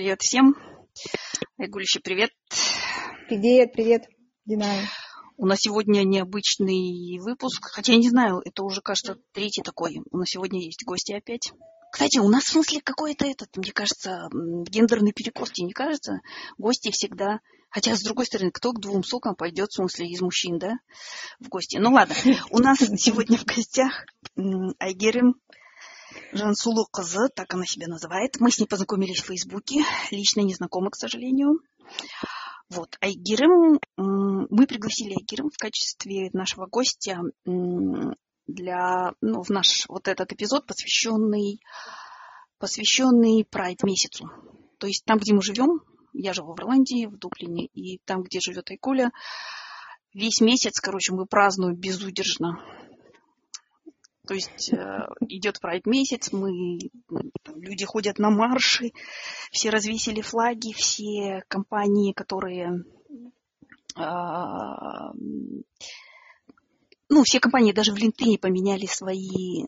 Привет всем. Айгулище, привет. Привет, привет, Динара. У нас сегодня необычный выпуск, хотя я не знаю, это уже, кажется, третий такой. У нас сегодня есть гости опять. Кстати, у нас в смысле какой-то этот, мне кажется, гендерный перекос, тебе не кажется? Гости всегда... Хотя, с другой стороны, кто к двум сокам пойдет, в смысле, из мужчин, да, в гости? Ну ладно, у нас сегодня в гостях Айгерим Жансулу Кызы, так она себя называет. Мы с ней познакомились в Фейсбуке, лично не к сожалению. Вот, Айгирым, мы пригласили Айгирым в качестве нашего гостя для, ну, в наш вот этот эпизод, посвященный, посвященный Прайд месяцу. То есть там, где мы живем, я живу в Ирландии, в Дублине, и там, где живет Айкуля, весь месяц, короче, мы празднуем безудержно. То есть э, идет прайд месяц, мы, люди ходят на марши, все развесили флаги, все компании, которые э, ну, все компании даже в LinkedIn поменяли свои,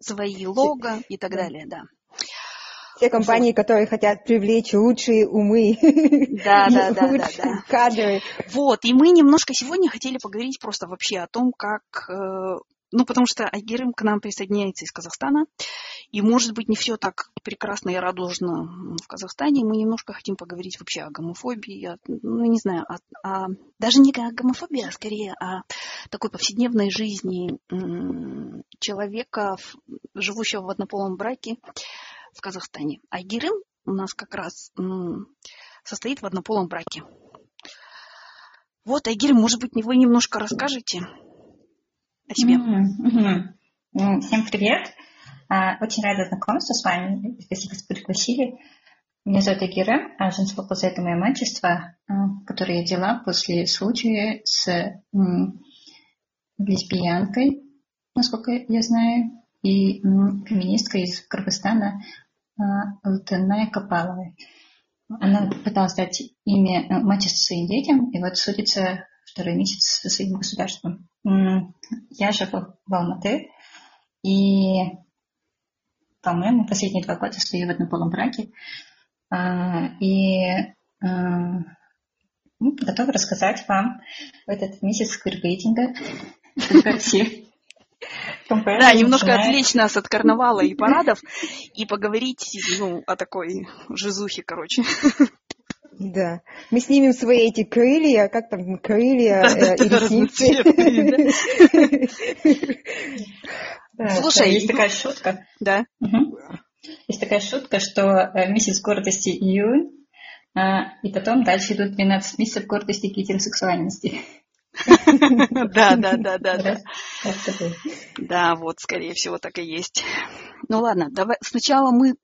свои лого и так далее, да. Те компании, вот. которые хотят привлечь лучшие умы. Да, да, да, да, да. Кадры. Вот, и мы немножко сегодня хотели поговорить просто вообще о том, как э, ну, потому что Айгерим к нам присоединяется из Казахстана, и, может быть, не все так прекрасно и радужно в Казахстане. Мы немножко хотим поговорить вообще о гомофобии, о, ну, не знаю, о, о, даже не о гомофобии, а скорее о такой повседневной жизни человека, живущего в однополом браке в Казахстане. Айгерим у нас как раз состоит в однополом браке. Вот, Айгерим, может быть, вы немножко расскажете о себе. Mm-hmm. Всем привет. А, очень рада знакомству с вами. Спасибо, что пригласили. Меня зовут Агира, а женское полза – это мое мачество, а, которое я взяла после случая с лесбиянкой, насколько я знаю, и феминисткой из Кыргызстана Алтыная Копаловой. Она пыталась дать имя э, мачеству своим детям, и вот судится второй месяц со своим государством. Я живу в Алматы, и, по-моему, последние два года стою в однополом браке. А, и а, ну, готова рассказать вам в этот месяц квиргейтинга, Да, немножко отвлечь нас от карнавала и парадов и поговорить ну, о такой жизухе, короче. Да. Мы снимем свои эти крылья, как там, крылья да, э, да, и ресницы. Слушай, есть такая шутка. Да. Есть такая шутка, что э, месяц гордости июнь, а, и потом дальше идут 12 месяцев гордости гетеросексуальности. Да, да, да, да, да. Да, вот, скорее всего, так и есть. Ну ладно, давай сначала мы,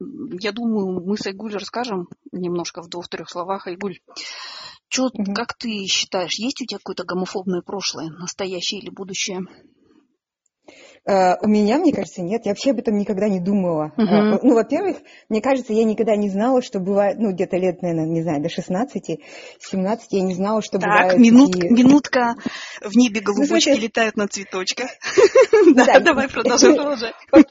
я думаю, мы с Айгуль расскажем немножко в двух-трех словах. Айгуль, что, как ты считаешь, есть у тебя какое-то гомофобное прошлое, настоящее или будущее? Uh, у меня, мне кажется, нет. Я вообще об этом никогда не думала. Uh-huh. Uh, ну, во-первых, мне кажется, я никогда не знала, что бывает, ну, где-то лет, наверное, не знаю, до 16, 17, я не знала, что так, бывает... Минут, такие... минутка в небе ну, голубочки ну, летают на цветочках. Да, давай продолжай, продолжай.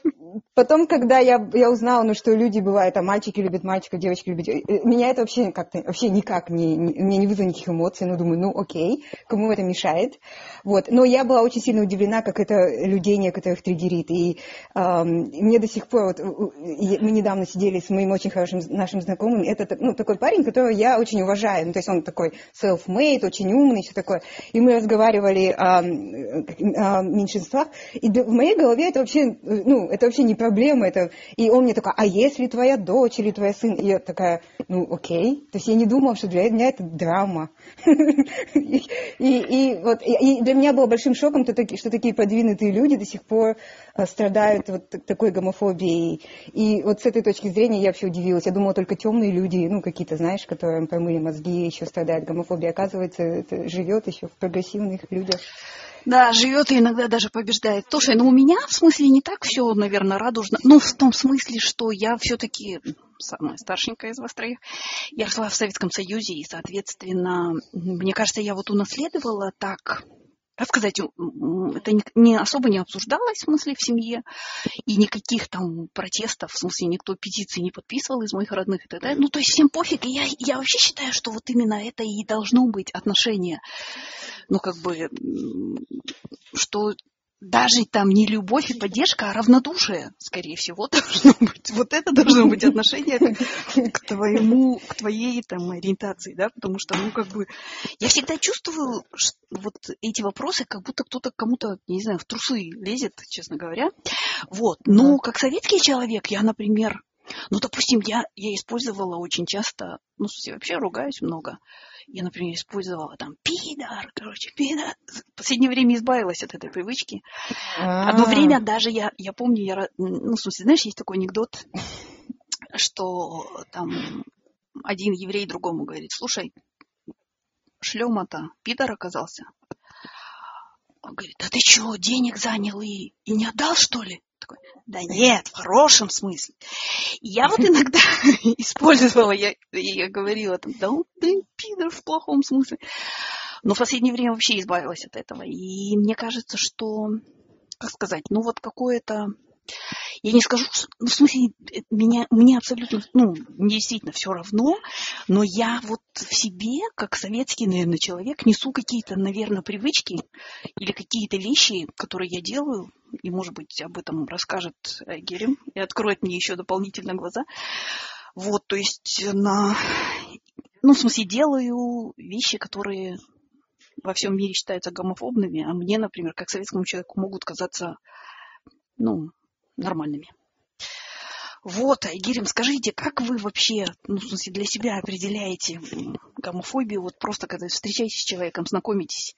Потом, когда я, я узнала, ну, что люди бывают, а мальчики любят мальчика, девочки любят... Э, меня это вообще как-то, вообще никак не, не, мне не вызвало никаких эмоций. Ну, думаю, ну, окей, кому это мешает. Вот. Но я была очень сильно удивлена, как это людей некоторых триггерит. И э, мне до сих пор, вот, мы недавно сидели с моим очень хорошим нашим знакомым, это ну, такой парень, которого я очень уважаю. Ну, то есть он такой self-made, очень умный, все такое. И мы разговаривали о, о меньшинствах. И в моей голове это вообще, ну, это вообще не проблема. Это... И он мне такой, а если твоя дочь или твой сын? И я такая, ну, окей. То есть я не думала, что для меня это драма. И, и, вот, и для меня было большим шоком, что такие продвинутые люди до сих пор э, страдают вот такой гомофобией. И вот с этой точки зрения я вообще удивилась. Я думала, только темные люди, ну, какие-то, знаешь, которым промыли мозги, еще страдают гомофобией. Оказывается, это живет еще в прогрессивных людях. Да, живет и иногда даже побеждает. Слушай, ну у меня в смысле не так все, наверное, радужно. Ну, в том смысле, что я все-таки самая старшенькая из вас троих. Я росла в Советском Союзе, и, соответственно, мне кажется, я вот унаследовала так рассказать, это не особо не обсуждалось, в смысле, в семье, и никаких там протестов, в смысле, никто петиции не подписывал из моих родных и так далее. Ну, то есть всем пофиг, и я, я вообще считаю, что вот именно это и должно быть отношение, ну, как бы, что даже там не любовь и поддержка, а равнодушие, скорее всего, должно быть. Вот это должно быть отношение к, к твоему, к твоей там ориентации, да, потому что, ну, как бы, я всегда чувствую что вот эти вопросы, как будто кто-то кому-то, не знаю, в трусы лезет, честно говоря. Вот. Но как советский человек, я, например, ну, допустим, я, я использовала очень часто, ну, я вообще ругаюсь много, я, например, использовала там пидор, короче, пидор. В последнее время избавилась от этой привычки. А-а-а. Одно время даже я, я помню, я, ну, в смысле, знаешь, есть такой анекдот, что там один еврей другому говорит, слушай, шлема-то пидор оказался. Он говорит, да ты что, денег занял и, и не отдал, что ли? Такой, да нет, в хорошем смысле. И я вот иногда использовала, я, я говорила там, да он, блин, пидор в плохом смысле. Но в последнее время вообще избавилась от этого. И мне кажется, что, как сказать, ну вот какое-то я не скажу, ну, в смысле, меня, мне абсолютно, ну, мне действительно все равно, но я вот в себе, как советский, наверное, человек, несу какие-то, наверное, привычки или какие-то вещи, которые я делаю, и, может быть, об этом расскажет Герем и откроет мне еще дополнительно глаза. Вот, то есть на, ну, в смысле, делаю вещи, которые во всем мире считаются гомофобными, а мне, например, как советскому человеку, могут казаться, ну, нормальными. Вот, Айгерим, скажите, как вы вообще, ну, в смысле, для себя определяете гомофобию, вот просто когда встречаетесь с человеком, знакомитесь?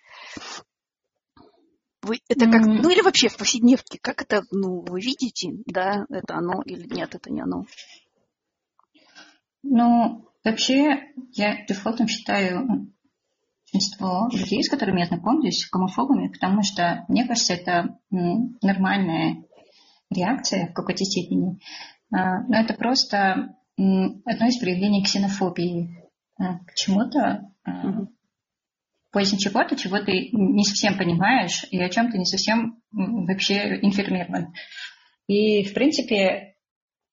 Вы это как, mm-hmm. ну или вообще в повседневке, как это, ну, вы видите, да, это оно или нет, это не оно? Ну, вообще, я дефолтом считаю большинство людей, с которыми я знакомлюсь, гомофобами, потому что, мне кажется, это нормальная реакция в какой-то степени, а, но это просто одно из проявлений ксенофобии а, к чему-то, mm-hmm. чего-то, чего ты не совсем понимаешь и о чем ты не совсем вообще информирован. И, в принципе,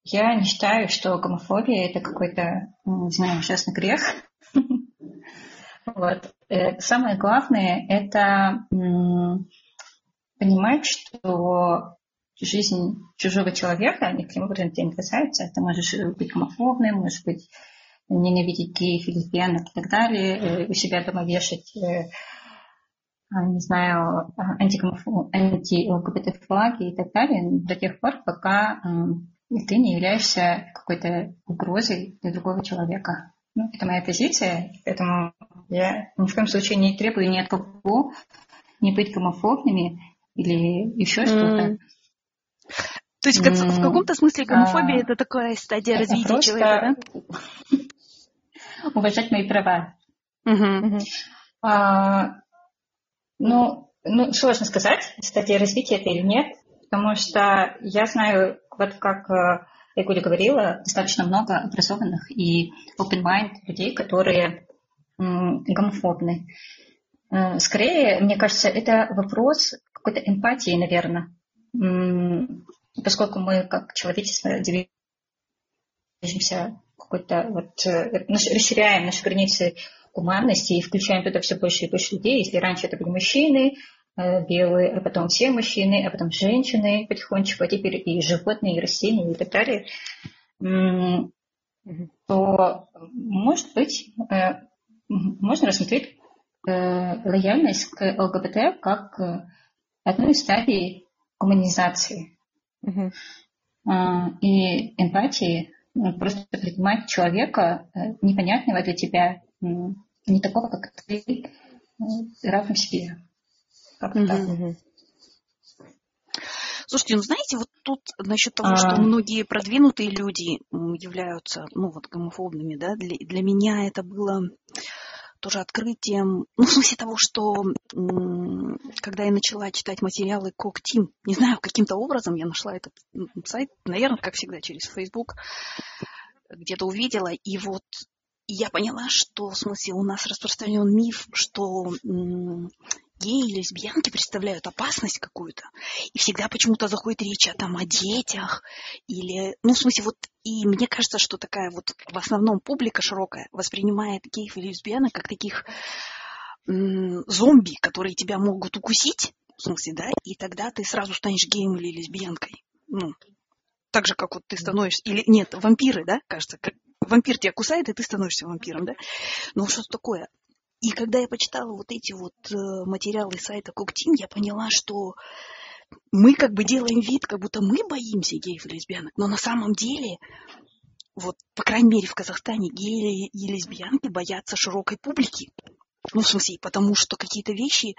я не считаю, что гомофобия это какой-то, не знаю, ужасный грех. Вот. Э, самое главное – это понимать, что жизнь чужого человека никаким образом тебя не касается. Ты можешь быть гомофобным, можешь быть ненавидеть геев, лесбиянок и так далее, э, у себя дома вешать, э, а, не знаю, анти-ЛГБТ флаги и так далее, до тех пор, пока ты не являешься какой-то угрозой для другого человека. Ну, это моя позиция, поэтому я ни в коем случае не требую ни от кого не быть гомофобными или еще что-то. То есть mm. в каком-то смысле гомофобия а, это такая стадия это развития человека, да? Уважать мои права. А, ну, ну, сложно сказать, стадия развития это или нет, потому что я знаю, вот как я Гуля говорила, достаточно много образованных и open mind людей, которые гомофобны. Э, скорее, мне кажется, это вопрос какой-то эмпатии, наверное поскольку мы как человечество движемся какой-то вот э, расширяем наши границы гуманности и включаем туда все больше и больше людей. Если раньше это были мужчины, э, белые, а потом все мужчины, а потом женщины потихонечку, а теперь и животные, и растения, и так далее, то, может быть, э, можно рассмотреть лояльность к ЛГБТ как одну из стадий гуманизации. Угу. И эмпатии, ну, просто принимать человека э, непонятного для тебя, не такого, как ты, э, равным себе. Как угу. так. Слушайте, ну знаете, вот тут насчет того, а... что многие продвинутые люди являются, ну вот, гомофобными, да, для, для меня это было тоже открытием, ну, в смысле того, что когда я начала читать материалы Коктим, не знаю, каким-то образом я нашла этот сайт, наверное, как всегда, через Facebook, где-то увидела, и вот я поняла, что, в смысле, у нас распространен миф, что геи и лесбиянки представляют опасность какую-то. И всегда почему-то заходит речь о, там, о детях. Или, ну, в смысле, вот, и мне кажется, что такая вот в основном публика широкая воспринимает геев и лесбиянок как таких м- зомби, которые тебя могут укусить, в смысле, да, и тогда ты сразу станешь геем или лесбиянкой. Ну, так же, как вот ты становишься... Или нет, вампиры, да, кажется, вампир тебя кусает, и ты становишься вампиром, да? Ну, что такое? И когда я почитала вот эти вот э, материалы сайта Коктин, я поняла, что мы как бы делаем вид, как будто мы боимся геев и лесбиянок, но на самом деле, вот, по крайней мере, в Казахстане геи и лесбиянки боятся широкой публики. Ну, в смысле, потому что какие-то вещи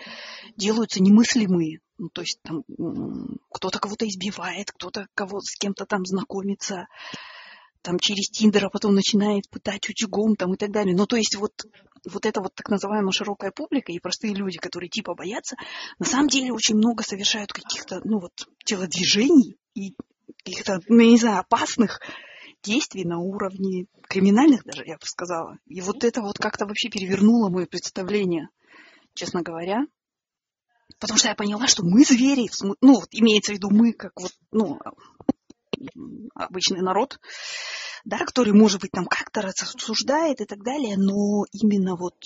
делаются немыслимые. Ну, то есть там кто-то кого-то избивает, кто-то кого с кем-то там знакомится, там через Тиндер, а потом начинает пытать утюгом там и так далее. Ну, то есть вот, вот эта вот так называемая широкая публика и простые люди, которые типа боятся, на самом деле очень много совершают каких-то, ну вот, телодвижений и каких-то, ну, я не знаю, опасных действий на уровне криминальных даже, я бы сказала. И вот это вот как-то вообще перевернуло мое представление, честно говоря. Потому что я поняла, что мы звери, ну, вот имеется в виду мы, как вот, ну, обычный народ, да, который, может быть, там как-то рассуждает и так далее, но именно вот,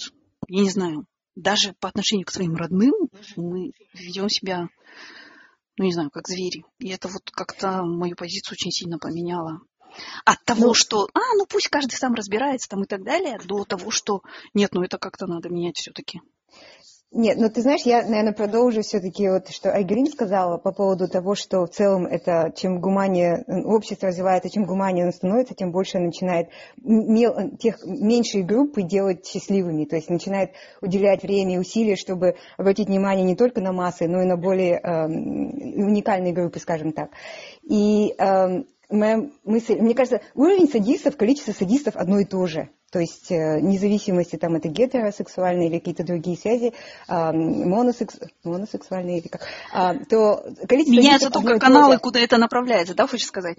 я не знаю, даже по отношению к своим родным мы ведем себя, ну, не знаю, как звери. И это вот как-то мою позицию очень сильно поменяло. От того, ну, что, а, ну пусть каждый сам разбирается там и так далее, до того, что нет, ну это как-то надо менять все-таки. Нет, ну ты знаешь, я, наверное, продолжу все-таки вот, что Айгрин сказала по поводу того, что в целом это, чем гуманее общество развивается, чем гуманее оно становится, тем больше начинает мел, тех меньшие группы делать счастливыми, то есть начинает уделять время и усилия, чтобы обратить внимание не только на массы, но и на более э, уникальные группы, скажем так. И э, моя мысль, мне кажется, уровень садистов, количество садистов одно и то же то есть э, независимости там это гетеросексуальные или какие-то другие связи, моносекс... моносексуальные или как, а, то количество... Меняются только каналы, куда это направляется, да, хочешь сказать?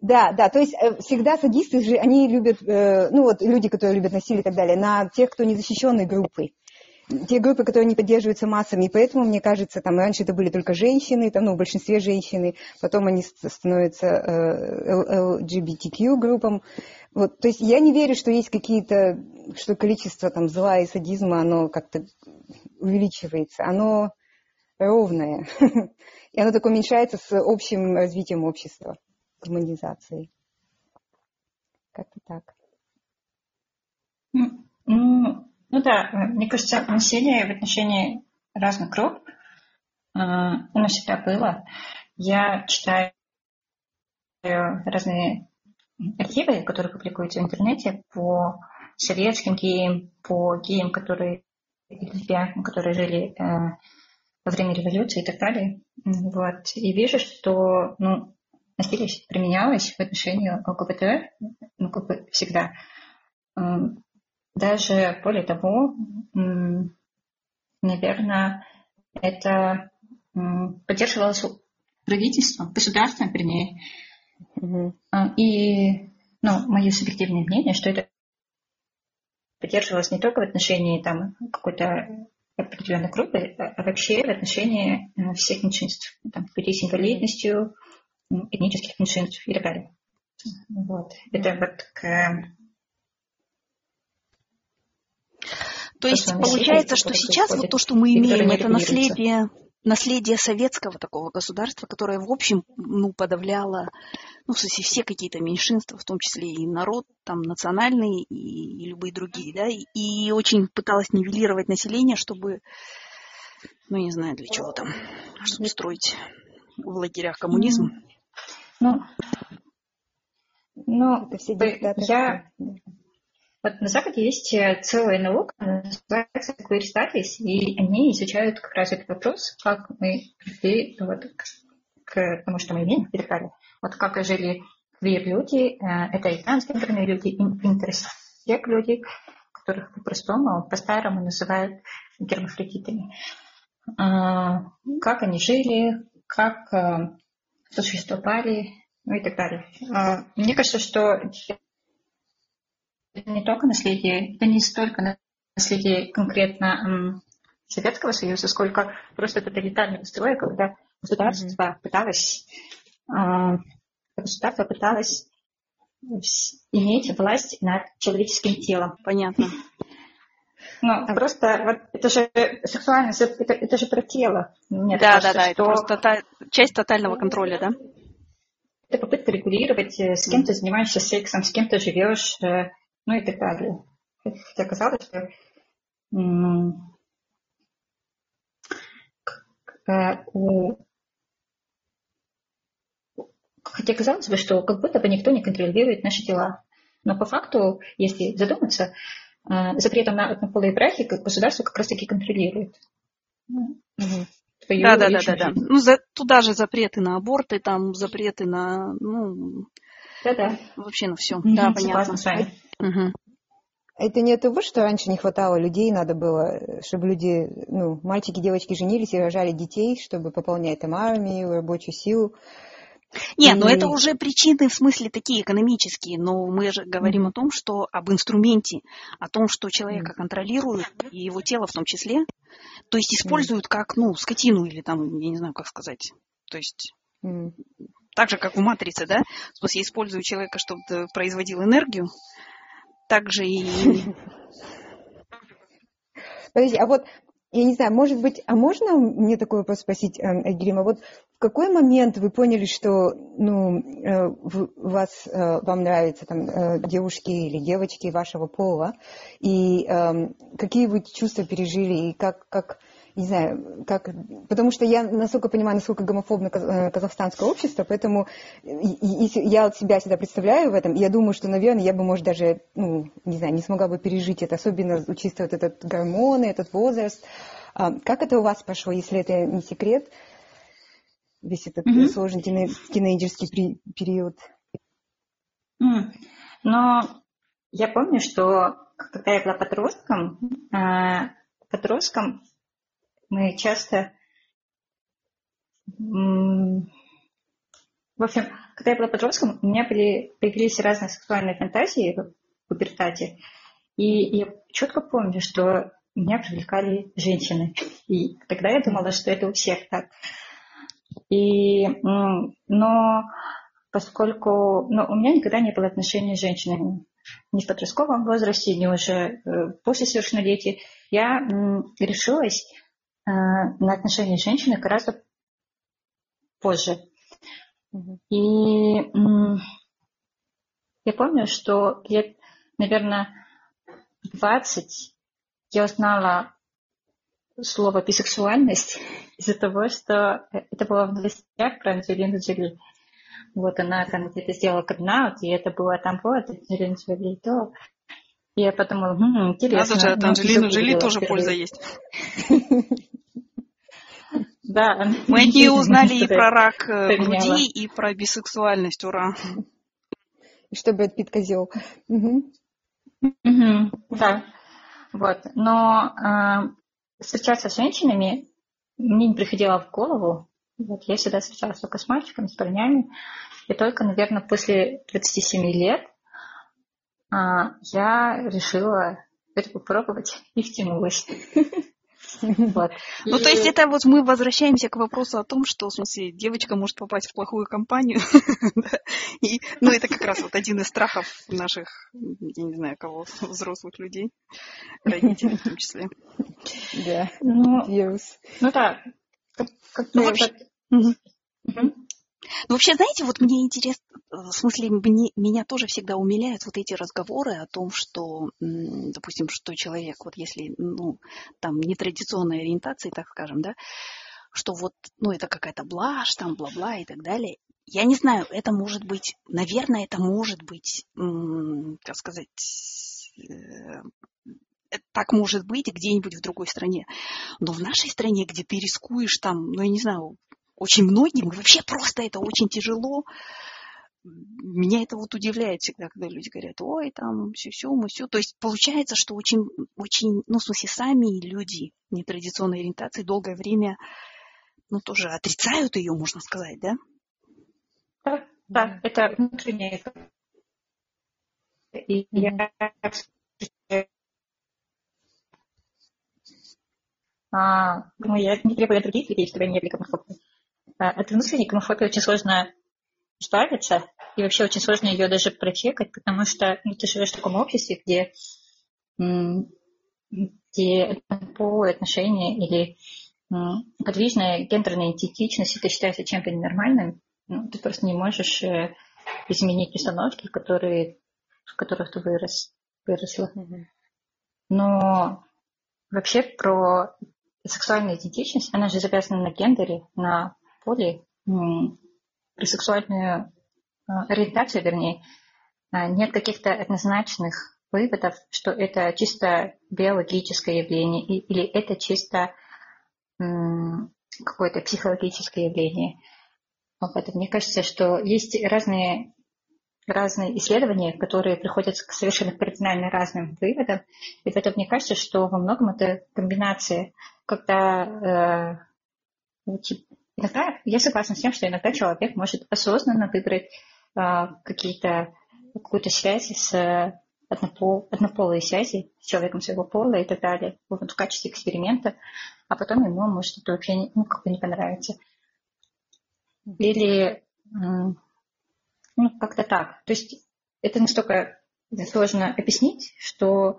Да, да, то есть э, всегда садисты же, они любят, э, ну вот люди, которые любят насилие и так далее, на тех, кто незащищенной группы те группы, которые не поддерживаются массами, и поэтому, мне кажется, там раньше это были только женщины, там, ну, в большинстве женщины, потом они становятся э, LGBTQ группам. Вот, то есть я не верю, что есть какие-то, что количество там зла и садизма, оно как-то увеличивается. Оно ровное. И оно так уменьшается с общим развитием общества, гуманизацией. Как-то так. Ну, ну да, э, мне кажется, насилие в отношении разных групп, э, оно всегда было. Я читаю разные архивы, которые публикуются в интернете по советским геям, по геям, которые лесбиянкам, которые жили э, во время революции и так далее. Вот. И вижу, что ну, насилие применялось в отношении ЛГБТ, ну, как бы всегда. Даже более того, наверное, это поддерживалось правительством, государством, вернее. Mm-hmm. И ну, мое субъективное мнение, что это поддерживалось не только в отношении там, какой-то определенной группы, а вообще в отношении всех меньшинств, там, людей с инвалидностью, этнических меньшинств и так далее. Вот. Это вот к То есть получается, что сейчас вот то, что мы имеем, это наследие, наследие советского такого государства, которое, в общем, ну, подавляло, ну, в смысле, все какие-то меньшинства, в том числе и народ, там, национальный, и, и любые другие, да, и, и очень пыталось нивелировать население, чтобы, ну, не знаю для чего там, чтобы строить в лагерях коммунизм. Ну, ну, это все я, вот на Западе есть э, целая наука, называется queer studies, и они изучают как раз этот вопрос, как мы пришли вот, к, к тому, что мы имеем и так далее. Вот как жили queer-люди, э, это и трансгендерные люди, и интерсек люди, которых по-простому, по-старому называют гермафродитами. А, как они жили, как э, существовали, ну и так далее. А, мне кажется, что это не только наследие, это не столько наследие конкретно Советского Союза, сколько просто тоталитарного строя, когда государство mm-hmm. пыталось э, государство пыталось иметь власть над человеческим телом. Понятно. Ну, а просто вот это же сексуальность, это, это же про тело. Мне да, кажется, да, да, что... это просто та, часть тотального контроля, да? Это попытка регулировать, э, с кем ты занимаешься сексом, с кем ты живешь, э, ну и так далее. Хотя казалось, что э, у Хотя казалось бы, что как будто бы никто не контролирует наши дела. Но по факту, если задуматься, э, запретом на однополые браки государство как раз-таки контролирует. да, да, да, да, да. Ну, за, туда же запреты на аборты, там запреты на, ну, да, да. Вообще на все. Угу, да, понятно. С вами. Угу. Это не того, что раньше не хватало людей, надо было, чтобы люди, ну, мальчики, девочки женились и рожали детей, чтобы пополнять там армию, рабочую силу. Не, но это уже причины в смысле такие экономические, но мы же говорим mm. о том, что об инструменте, о том, что человека контролируют, и его тело в том числе, то есть используют как, ну, скотину или там, я не знаю, как сказать, то есть mm. так же, как в «Матрице», да, в смысле используют человека, чтобы производил энергию, так же и... Подожди, а вот я не знаю, может быть, а можно мне такой вопрос спросить, Эгерима? Вот в какой момент вы поняли, что ну, э, вас, э, вам нравятся там, э, девушки или девочки вашего пола, и э, какие вы чувства пережили, и как, как не знаю, как, потому что я насколько понимаю, насколько гомофобно казахстанское общество, поэтому если я себя всегда представляю в этом, я думаю, что, наверное, я бы, может, даже, ну, не знаю, не смогла бы пережить это, особенно учитывая вот этот гормоны, этот возраст. А как это у вас пошло, если это не секрет, весь этот mm-hmm. сложный тинейджерский период? Mm. Но я помню, что когда я была подростком, а, подростком мы часто... В общем, когда я была подростком, у меня были, появились разные сексуальные фантазии в пубертате. И я четко помню, что меня привлекали женщины. И тогда я думала, что это у всех так. И, но поскольку ну, у меня никогда не было отношений с женщинами, ни в подростковом возрасте, ни уже э, после совершеннолетия, я решилась на отношения с женщиной гораздо позже. И я помню, что лет, наверное, 20 я узнала слово бисексуальность из-за того, что это было в новостях про Анджелину Джоли. Вот она там где-то сделала кабнаут, и это было там вот Анджелина Джоли, то и я подумала, хм, интересно. Надо же, от Анджелины Джоли тоже польза есть. Да. Мы от нее узнали и про рак э, груди, и про бисексуальность. Ура. И что Брэд Питт козел. Да. Вот. Но э, встречаться с женщинами мне не приходило в голову. Вот я всегда встречалась только с мальчиками, с парнями. И только, наверное, после 27 лет а, я решила это попробовать и втянулась. Вот. Ну, то есть это вот мы возвращаемся к вопросу о том, что, в смысле, девочка может попасть в плохую компанию. И, ну, это как раз вот один из страхов наших, я не знаю, кого, взрослых людей, родителей в том числе. Да, ну, ну да. Ну, вообще... Ну, вообще, знаете, вот мне интересно, в смысле, мне, меня тоже всегда умиляют вот эти разговоры о том, что, допустим, что человек, вот если, ну, там, нетрадиционной ориентации, так скажем, да, что вот, ну, это какая-то блажь, там, бла-бла и так далее. Я не знаю, это может быть, наверное, это может быть, как сказать, э, так может быть где-нибудь в другой стране. Но в нашей стране, где ты рискуешь там, ну, я не знаю, очень многим, вообще просто это очень тяжело, меня это вот удивляет всегда, когда люди говорят, ой, там, все-все, мы все. То есть получается, что очень, очень, ну, в смысле, сами люди нетрадиционной ориентации долгое время, ну, тоже отрицают ее, можно сказать, да? Да, да, это внутреннее. И я а, ну, я не требую от других людей, чтобы они не были гомофобами. От внутренней гомофобии очень сложно избавиться, и вообще очень сложно ее даже прочекать, потому что ну, ты живешь в таком обществе, где, где половые отношения или подвижная гендерная идентичность, это считается чем-то ненормальным, ну, ты просто не можешь э, изменить установки, которые, в которых ты вырос, выросла. Но вообще про сексуальную идентичность, она же завязана на гендере, на поле, про сексуальную а, ориентацию, вернее, а, нет каких-то однозначных выводов, что это чисто биологическое явление или это чисто какое-то психологическое явление. Поэтому мне кажется, что есть разные, разные исследования, которые приходят к совершенно кардинально разным выводам. И поэтому мне кажется, что во многом это комбинация, когда э, иногда я согласна с тем, что иногда человек может осознанно выбрать э, какие-то какую-то связь с однопол, однополые связи с человеком своего пола и так далее, вот в качестве эксперимента, а потом ему может это вообще ну, как бы не понравится. Или ну, как-то так. То есть это настолько сложно объяснить, что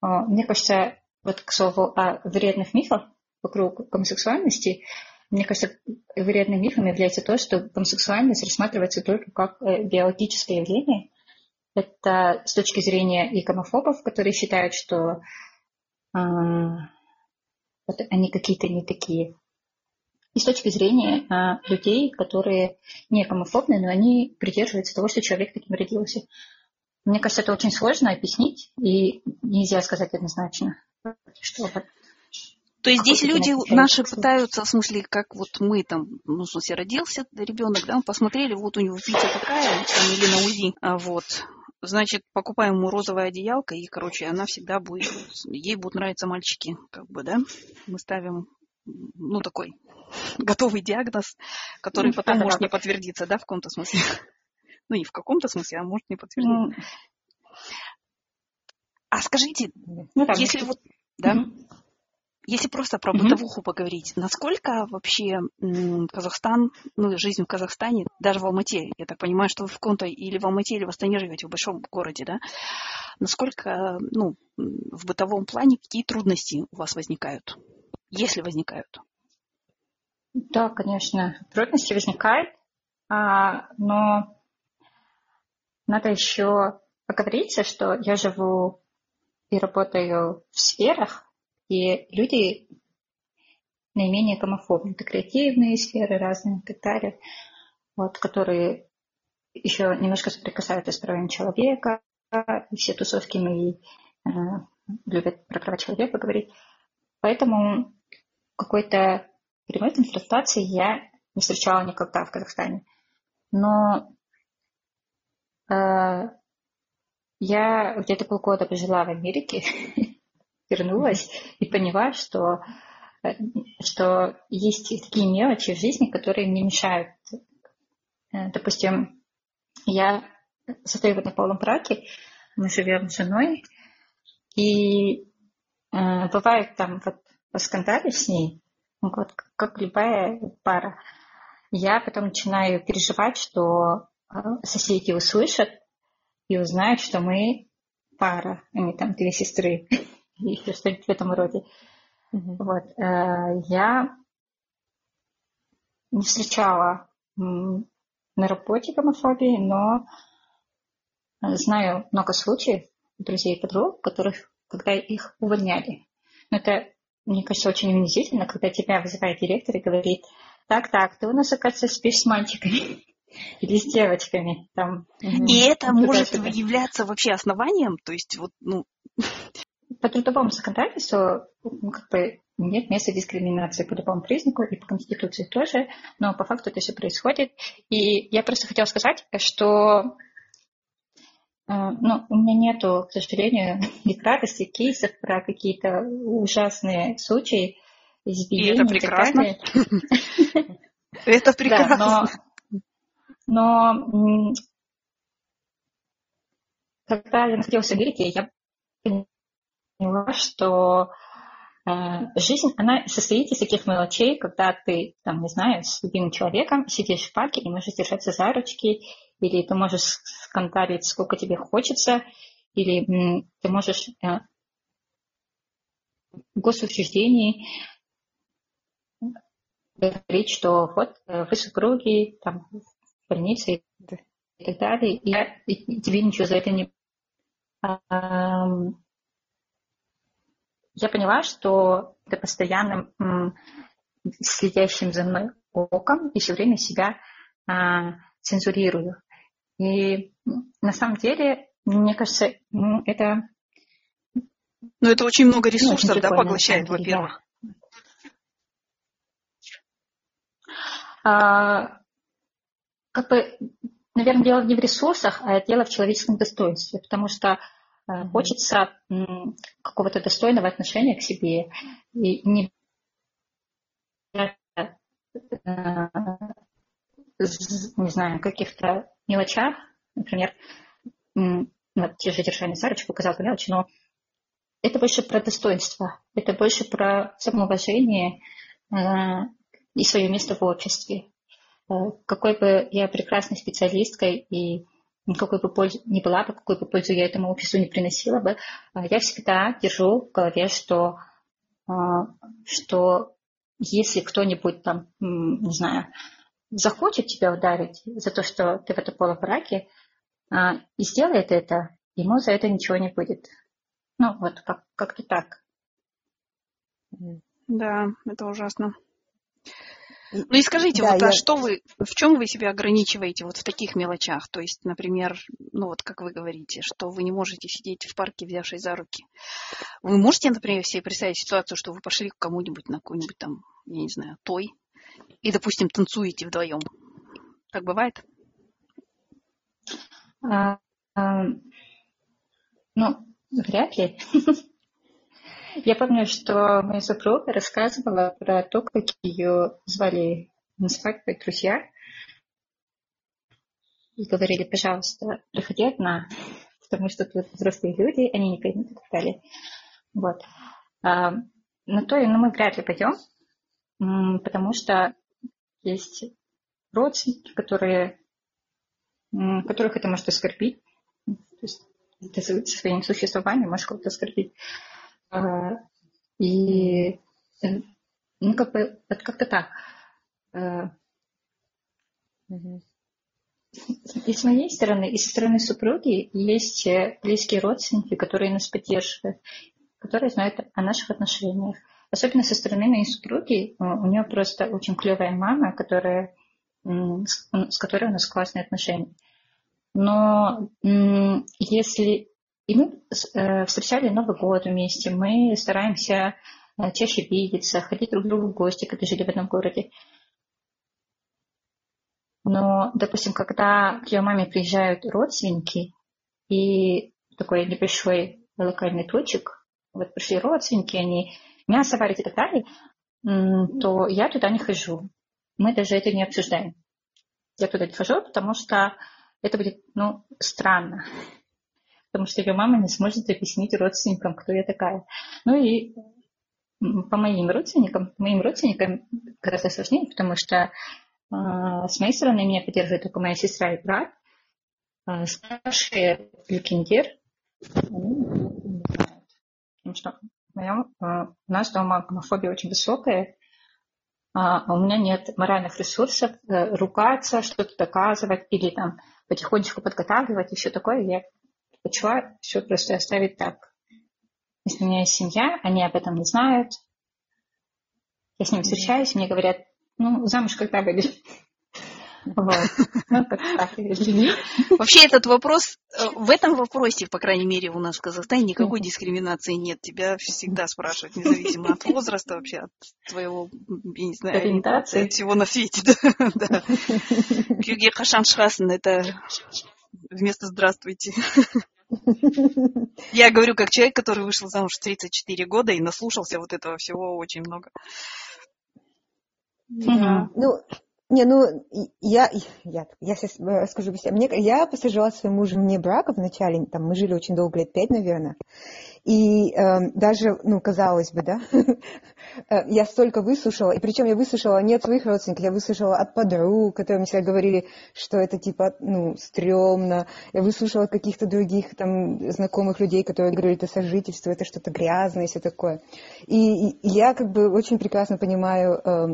а, мне кажется, вот к слову о вредных мифах вокруг гомосексуальности, мне кажется, вредным мифом является то, что гомосексуальность рассматривается только как э, биологическое явление. Это с точки зрения и гомофобов, которые считают, что э, вот они какие-то не такие и с точки зрения а, людей, которые не гомофобны, но они придерживаются того, что человек таким родился. Мне кажется, это очень сложно объяснить, и нельзя сказать однозначно, что то есть здесь люди наши пытаются, в смысле, как вот мы там, ну, в смысле, родился ребенок, да, посмотрели, вот у него Витя такая, там, или на УЗИ, а вот, значит, покупаем ему розовое одеялко, и, короче, она всегда будет, ей будут нравиться мальчики, как бы, да, мы ставим, ну, такой готовый диагноз, который ну, потом может не подтвердиться, да, в каком-то смысле. Ну, не в каком-то смысле, а может не подтвердиться. Ну. А скажите, ну, если вот, да, если просто про бытовуху поговорить, насколько вообще Казахстан, ну, жизнь в Казахстане, даже в Алмате, я так понимаю, что вы в каком-то или в Алмате, или в Астане живете, в большом городе, да, насколько, ну, в бытовом плане какие трудности у вас возникают, если возникают? Да, конечно, трудности возникают, а, но надо еще поговориться, что я живу и работаю в сферах, и люди наименее гомофобны. Это креативные сферы разные и вот, которые еще немножко соприкасаются с правами человека, и все тусовки мои э, любят про права человека говорить. Поэтому какой-то Прямой конфронтации я не встречала никогда в Казахстане. Но э, я где-то полгода пожила в Америке, вернулась и поняла, что, э, что есть такие мелочи в жизни, которые мне мешают. Э, допустим, я состою в однополом браке, мы живем с женой, и э, бывает там вот поскандали с ней, вот, как любая пара. Я потом начинаю переживать, что а, соседи услышат и узнают, что мы пара, а не там две сестры или что-нибудь в этом роде. Mm-hmm. Вот. Э, я не встречала на работе гомофобии, но знаю много случаев друзей и подруг, которых, когда их увольняли. Но это мне кажется, очень унизительно, когда тебя вызывает директор и говорит, так-так, ты у нас, оказывается, спишь с мальчиками или с девочками. Там, и это может являться вообще основанием, то есть вот, ну... По трудовому законодательству как бы нет места дискриминации по любому признаку, и по Конституции тоже, но по факту это все происходит. И я просто хотела сказать, что а, ну, у меня нету, к сожалению, ни радости, кейсов про какие-то ужасные случаи избиения. И это прекрасно. Это прекрасно. Но когда я находилась в Америке, я поняла, что жизнь, она состоит из таких мелочей, когда ты, там, не знаю, с любимым человеком сидишь в парке и можешь держаться за ручки, или ты можешь скандалить, сколько тебе хочется, или ты можешь в госучреждении говорить, что вот э, вы супруги, там, в больнице и так далее, и, я, и тебе ничего за это не... Я поняла, что это постоянным следящим за мной оком и все время себя а, цензурирую. И на самом деле, мне кажется, ну, это... Но это очень много ну, ресурсов, ну, да, поглощает, во-первых. А, как бы, наверное, дело не в ресурсах, а дело в человеческом достоинстве, потому что mm-hmm. хочется какого-то достойного отношения к себе и не э, не знаю, каких-то мелочах, например, вот те же держание за ручку, казалось бы, мелочи, но это больше про достоинство, это больше про самоуважение э, и свое место в обществе. Э, какой бы я прекрасной специалисткой и какой бы пользу не была бы, какую бы пользу я этому офису не приносила бы, э, я всегда держу в голове, что, э, что если кто-нибудь там, не знаю, захочет тебя ударить за то, что ты в это полубраке, и сделает это, ему за это ничего не будет. Ну, вот как- как-то так. Да, это ужасно. Ну и скажите, да, вот, а я... а что вы, в чем вы себя ограничиваете вот в таких мелочах? То есть, например, ну вот как вы говорите, что вы не можете сидеть в парке, взявшись за руки. Вы можете, например, себе представить ситуацию, что вы пошли к кому-нибудь на какой-нибудь там, я не знаю, той, и, допустим, танцуете вдвоем? Так бывает? А, а, ну, вряд ли. Я помню, что моя супруга рассказывала про то, как ее звали на свадьбу друзья. И говорили, пожалуйста, приходи одна, потому что тут взрослые люди, они не поймут и так далее. Вот. А, на то и ну, мы вряд ли пойдем, потому что есть родственники, которые, которых это может оскорбить. То есть это своим существованием может кого-то оскорбить. И ну, как бы, вот как-то так. А, и с моей стороны, и со стороны супруги есть э, близкие родственники, которые нас поддерживают, которые знают о наших отношениях. Особенно со стороны моей супруги. У нее просто очень клевая мама, которая, с которой у нас классные отношения. Но если и мы э, встречали Новый год вместе, мы стараемся э, чаще видеться, ходить друг к другу в гости, когда жили в одном городе. Но, допустим, когда к ее маме приезжают родственники, и такой небольшой локальный точек, вот пришли родственники, они мясо варят и так далее, то я туда не хожу. Мы даже это не обсуждаем. Я туда не хожу, потому что это будет, ну, странно потому что ее мама не сможет объяснить родственникам, кто я такая. Ну и по моим родственникам, моим родственникам гораздо сложнее, потому что э, с моей стороны меня поддерживают только моя сестра и брат. Э, старшие Люкиндер. Потому что моем, э, у нас дома гомофобия очень высокая, а у меня нет моральных ресурсов э, ругаться, что-то доказывать или там потихонечку подготавливать все такое. Я предпочла все просто оставить так. Если у меня есть семья, они об этом не знают. Я с ними встречаюсь, мне говорят, ну, замуж когда выйдешь? Вот. Ну, Вообще этот вопрос, э, в этом вопросе, по крайней мере, у нас в Казахстане никакой дискриминации нет. Тебя всегда спрашивают, независимо от возраста, вообще от твоего, я не знаю, ориентации, всего на свете. Кюге Хашан Шхасен, это вместо «здравствуйте». Я говорю как человек, который вышел замуж в 34 года и наслушался вот этого всего очень много. Да. Ну, не, ну, я, я, я сейчас скажу быстрее. Мне, я посажала своему мужу вне брака вначале, там, мы жили очень долго, лет пять, наверное. И э, даже, ну, казалось бы, да, э, я столько выслушала, и причем я выслушала не от своих родственников, я выслушала от подруг, которые мне всегда говорили, что это типа, ну, стрёмно. Я выслушала каких-то других там знакомых людей, которые говорили, это сожительство, это что-то грязное и все такое. И, и я как бы очень прекрасно понимаю э,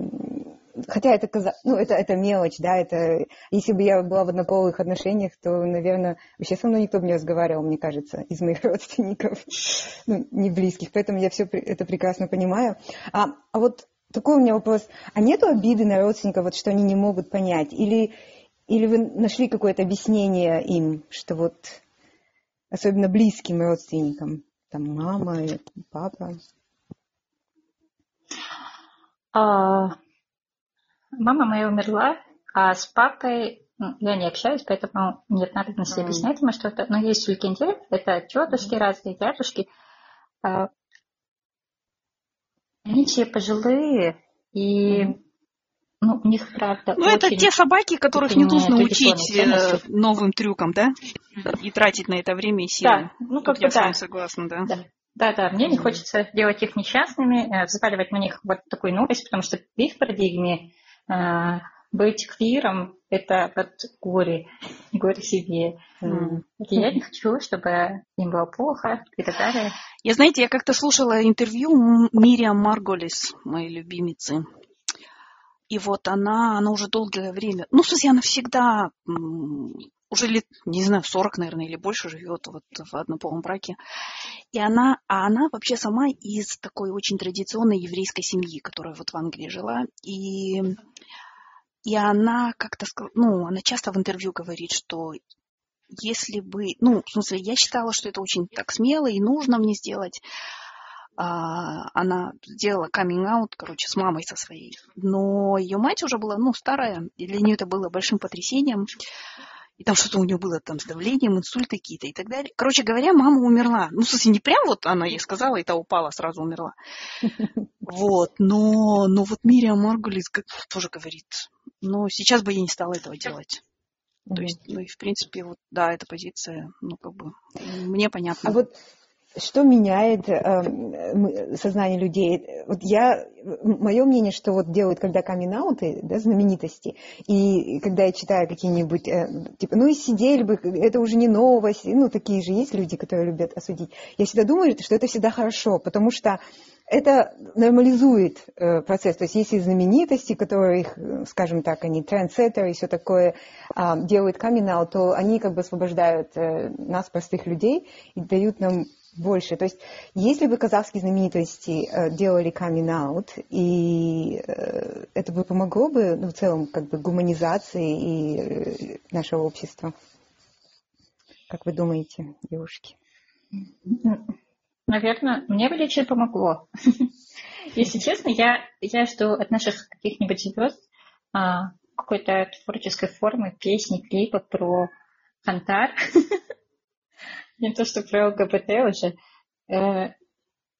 хотя это, ну, это, это мелочь, да, это, если бы я была в однополых отношениях, то, наверное, вообще со мной никто бы не разговаривал, мне кажется, из моих родственников, ну, не близких, поэтому я все это прекрасно понимаю. А, а вот такой у меня вопрос, а нету обиды на родственников, вот, что они не могут понять, или, или вы нашли какое-то объяснение им, что вот, особенно близким родственникам, там, мама, папа? А, Мама моя умерла, а с папой я не общаюсь, поэтому нет надобности mm. объяснять ему что-то. Но есть легенде, это тетушки mm. разные, дядюшки. А, они все пожилые, и mm. ну, у них, правда, Ну, это те собаки, которых не нужно учить э, новым трюкам, да? И тратить на это время и силы. Да, ну, как я бы, да. согласна, да. да. Да, да, мне не хочется делать их несчастными, э, взваливать на них вот такую новость, потому что в их парадигме быть квиром – это вот горе, горе себе. Mm. Я не хочу, чтобы им было плохо и так далее. Я, знаете, я как-то слушала интервью Мириам Марголис, моей любимицы. И вот она, она уже долгое время, ну, в смысле, она всегда, уже лет, не знаю, 40, наверное, или больше живет вот в однополом браке. И она, а она вообще сама из такой очень традиционной еврейской семьи, которая вот в Англии жила. И и она как-то, ну, она часто в интервью говорит, что если бы, ну, в смысле, я считала, что это очень так смело и нужно мне сделать. А, она сделала каминг-аут, короче, с мамой со своей. Но ее мать уже была, ну, старая, и для нее это было большим потрясением. И там что-то у нее было там с давлением, инсульты какие-то и так далее. Короче говоря, мама умерла. Ну, в смысле, не прям вот она ей сказала, и та упала, сразу умерла. Вот, но, но вот Мириам Маргулис тоже говорит, но сейчас бы я не стала этого делать. То есть, ну и в принципе, вот, да, эта позиция, ну, как бы, мне понятно. А вот что меняет э, сознание людей? Вот я, мое мнение, что вот делают, когда камин да, знаменитости, и когда я читаю какие-нибудь, э, типа, ну и сидели бы, это уже не новость, ну такие же есть люди, которые любят осудить. Я всегда думаю, что это всегда хорошо, потому что это нормализует э, процесс. То есть если знаменитости, которые, скажем так, они трендсеттеры и все такое, э, делают камин то они как бы освобождают э, нас, простых людей, и дают нам больше. То есть если бы казахские знаменитости э, делали камин и э, это бы помогло бы ну, в целом как бы гуманизации и э, нашего общества. Как вы думаете, девушки? Наверное, мне бы лично помогло. Если честно, я, я жду от наших каких-нибудь звезд а, какой-то творческой формы, песни, клипа про Хантар. Не то, что про ЛГБТ уже. Э,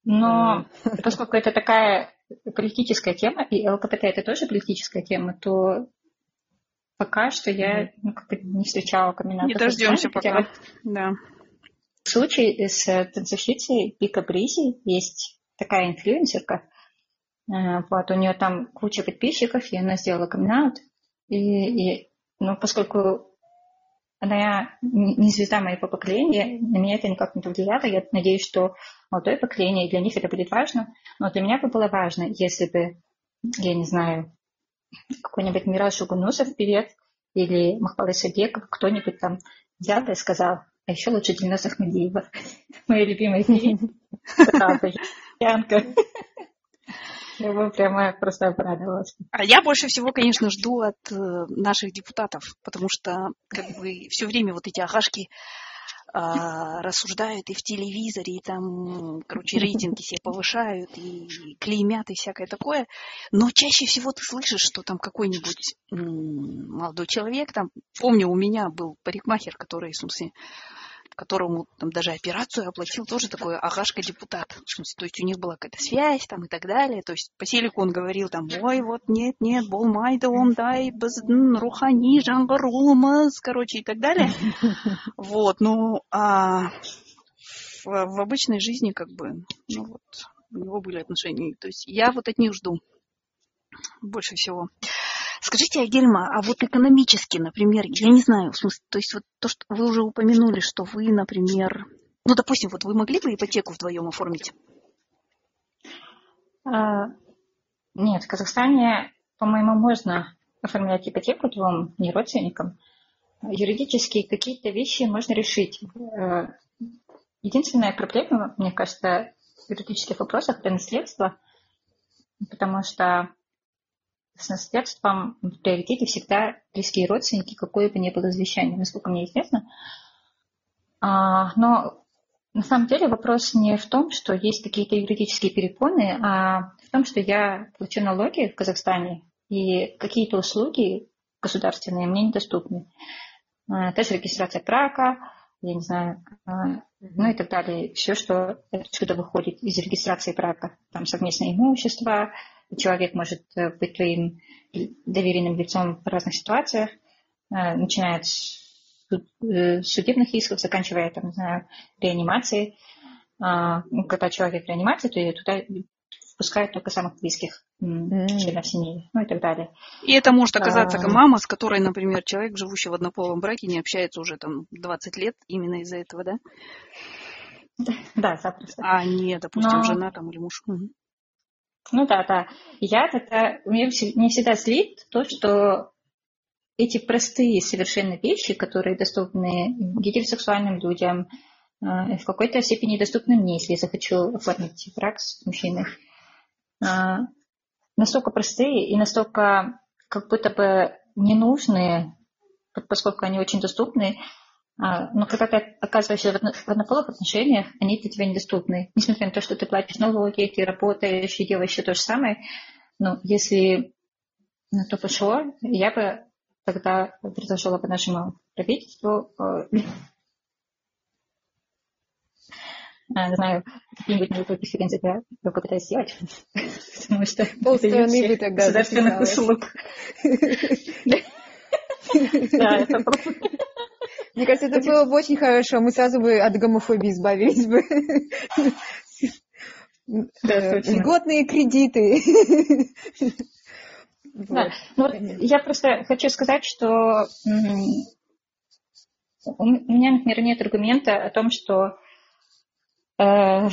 но поскольку это такая политическая тема, и ЛГБТ это тоже политическая тема, то пока что я ну, как бы не встречала комментариев. Не дождемся пока. Да случай с танцовщицей Пика Бризи. Есть такая инфлюенсерка. Э, вот, у нее там куча подписчиков, и она сделала камин и, и, ну, поскольку она не звезда моего поколения, на меня это никак не повлияло. Я надеюсь, что молодое поколение, для них это будет важно. Но для меня бы было важно, если бы, я не знаю, какой-нибудь Мираж Шугунусов, певец, или Махпал Исабеков, кто-нибудь там взял и сказал, а еще лучше Дильназ Ахмадиева. Моя любимая фильм. Правда, Янка. Я бы прямо просто обрадовалась. А я больше всего, конечно, жду от э, наших депутатов, потому что как бы все время вот эти агашки а, рассуждают и в телевизоре, и там, короче, рейтинги себе повышают, и клеймят, и всякое такое. Но чаще всего ты слышишь, что там какой-нибудь молодой человек, там, помню, у меня был парикмахер, который, в смысле, которому там даже операцию оплатил тоже такой агашка депутат. То есть у них была какая-то связь там и так далее. То есть по телеку он говорил там, ой, вот нет, нет, болмайды ондай, біз рухани жаңғыруымыз, короче, и так далее. Вот, ну, а, в, в обычной жизни как бы, ну вот, у него были отношения. То есть я вот от них жду больше всего. Скажите, Агельма, а вот экономически, например, я не знаю, в смысле, то есть вот то, что вы уже упомянули, что вы, например, ну, допустим, вот вы могли бы ипотеку вдвоем оформить? А, нет, в Казахстане, по-моему, можно оформлять ипотеку двум не родственникам. Юридически какие-то вещи можно решить. Э, единственная проблема, мне кажется, в юридических вопросах – это наследство, потому что с наследством в приоритете всегда близкие родственники, какое бы ни было завещание, насколько мне известно. А, но на самом деле вопрос не в том, что есть какие-то юридические перепоны, а в том, что я плачу налоги в Казахстане, и какие-то услуги государственные мне недоступны. А, тест регистрация брака, я не знаю, а, ну и так далее. Все, что отсюда выходит из регистрации брака. Там совместное имущество, человек может э, быть твоим доверенным лицом в разных ситуациях, э, начиная с э, судебных исков, заканчивая, там, не знаю, реанимацией. А, ну, когда человек в реанимации, то туда впускают только самых близких членов семьи, ну и так далее. И это может оказаться а... мама, с которой, например, человек, живущий в однополом браке, не общается уже там 20 лет именно из-за этого, да? Да, запросто. А не, допустим, Но... жена там или муж. Угу. Ну да, да. Я тогда, мне, мне всегда злит то, что эти простые совершенно вещи, которые доступны гетеросексуальным людям, э, в какой-то степени доступны мне, если я захочу оформить брак с мужчиной, э, настолько простые и настолько как будто бы ненужные, поскольку они очень доступны, но когда ты оказываешься в однополых отношениях, они для тебя недоступны. Несмотря на то, что ты платишь налоги, ты работаешь и делаешь все то же самое. Но если на то пошло, я бы тогда предложила бы нашему правительству э, а, не знаю, какие-нибудь налоговые преференции я попытаюсь сделать, потому что полстраны вы тогда государственных услуг. Да, это мне кажется, это было бы очень хорошо. Мы сразу бы от гомофобии избавились бы. Да, Льготные кредиты. Да. Ну, я просто хочу сказать, что у меня, например, нет аргумента о том, что э,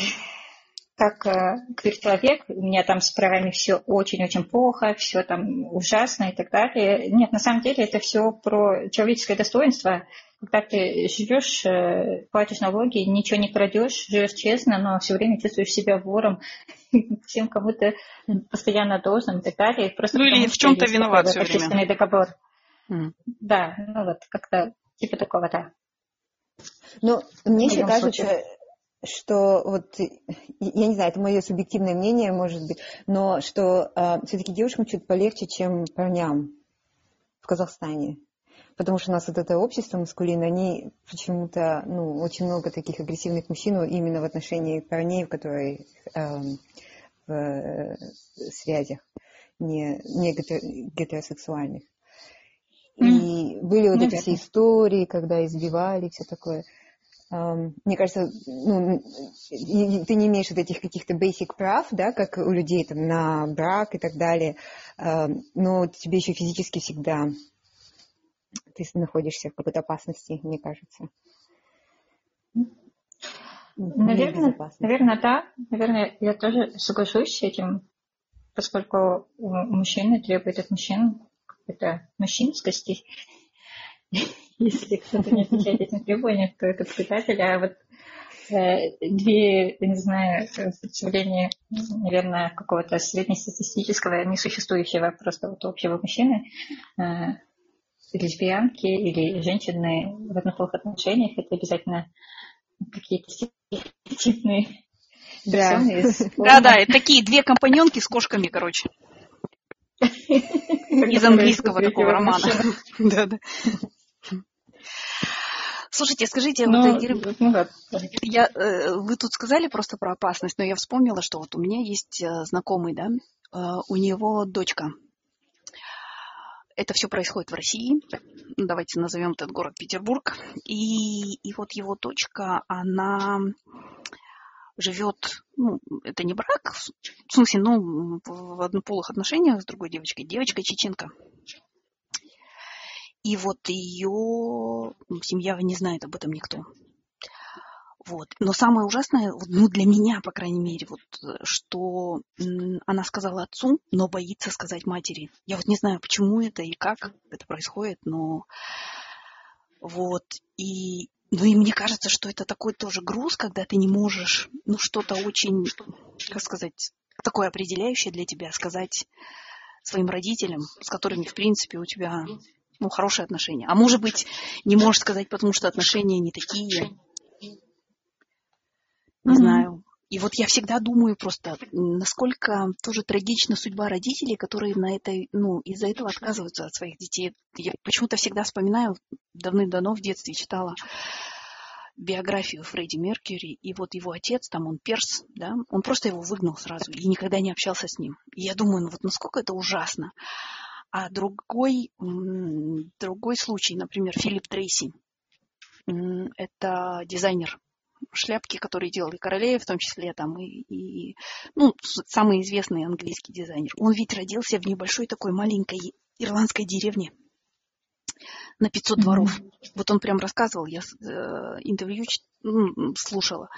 как э, квир-человек, у меня там с правами все очень-очень плохо, все там ужасно и так далее. Нет, на самом деле это все про человеческое достоинство. Когда ты живешь, э, платишь налоги, ничего не крадешь, живешь честно, но все время чувствуешь себя вором, всем кому-то постоянно должным и так далее. Просто ну или в чем-то виноват все время. договор. Mm. Да, ну вот как-то типа такого, да. Ну, мне еще кажется, что вот, я не знаю, это мое субъективное мнение, может быть, но что э, все-таки девушкам чуть полегче, чем парням в Казахстане. Потому что у нас вот это общество маскулинное, они почему-то, ну, очень много таких агрессивных мужчин именно в отношении парней, которые э, в э, связях не, не гетеросексуальных. И были вот эти все истории, когда избивали, все такое. Мне кажется, ну, ты не имеешь вот этих каких-то basic прав, да, как у людей там на брак и так далее, но тебе еще физически всегда ты находишься в какой-то опасности, мне кажется. Наверное, наверное, да. Наверное, я тоже соглашусь с этим, поскольку мужчины требуют от мужчин какой-то мужчинскости. Если кто-то не отвечает этим требованиям, то это предатель, а вот э, две, не знаю, представления, наверное, какого-то среднестатистического, несуществующего просто вот общего мужчины, э, лесбиянки или женщины в однополых отношениях, это обязательно какие-то стереотипные да. Да, да, такие две компаньонки с кошками, короче. Из английского такого романа. Да, да. Слушайте, скажите, но, вот, Ирина, ну, да. я, э, вы тут сказали просто про опасность, но я вспомнила, что вот у меня есть э, знакомый, да, э, у него дочка. Это все происходит в России. Давайте назовем этот город Петербург. И, и вот его дочка, она живет, ну, это не брак, в смысле, ну, в однополых отношениях с другой девочкой. Девочка чеченка. И вот ее семья не знает об этом никто. Вот. Но самое ужасное, ну, для меня, по крайней мере, вот, что она сказала отцу, но боится сказать матери. Я вот не знаю, почему это и как это происходит, но вот. И, ну, и мне кажется, что это такой тоже груз, когда ты не можешь, ну, что-то очень, как сказать, такое определяющее для тебя сказать своим родителям, с которыми, в принципе, у тебя ну, хорошие отношения. А может быть, не можешь сказать, потому что отношения не такие, не mm-hmm. знаю. И вот я всегда думаю просто, насколько тоже трагична судьба родителей, которые на этой, ну, из-за этого отказываются от своих детей. Я почему-то всегда вспоминаю, давным-давно в детстве читала биографию Фредди Меркьюри, и вот его отец, там он перс, да, он просто его выгнал сразу и никогда не общался с ним. И я думаю, ну вот насколько это ужасно. А другой, другой случай, например, Филипп Трейси, это дизайнер шляпки, которые делали королеве, в том числе там и, и ну, самый известный английский дизайнер. Он ведь родился в небольшой такой маленькой ирландской деревне на 500 дворов. Mm-hmm. Вот он прям рассказывал, я э, интервью ну, слушала.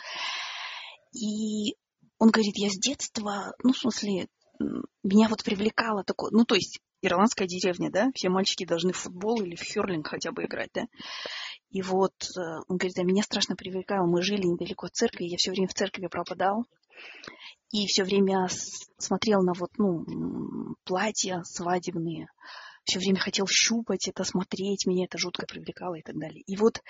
И он говорит, я с детства, ну, в смысле, меня вот привлекало такое, ну, то есть ирландская деревня, да, все мальчики должны в футбол или в херлинг хотя бы играть, да. И вот э, он говорит, а меня страшно привлекало, мы жили недалеко от церкви, я все время в церкви пропадал, и все время смотрел на вот, ну, платья свадебные, все время хотел щупать это, смотреть, меня это жутко привлекало и так далее. И вот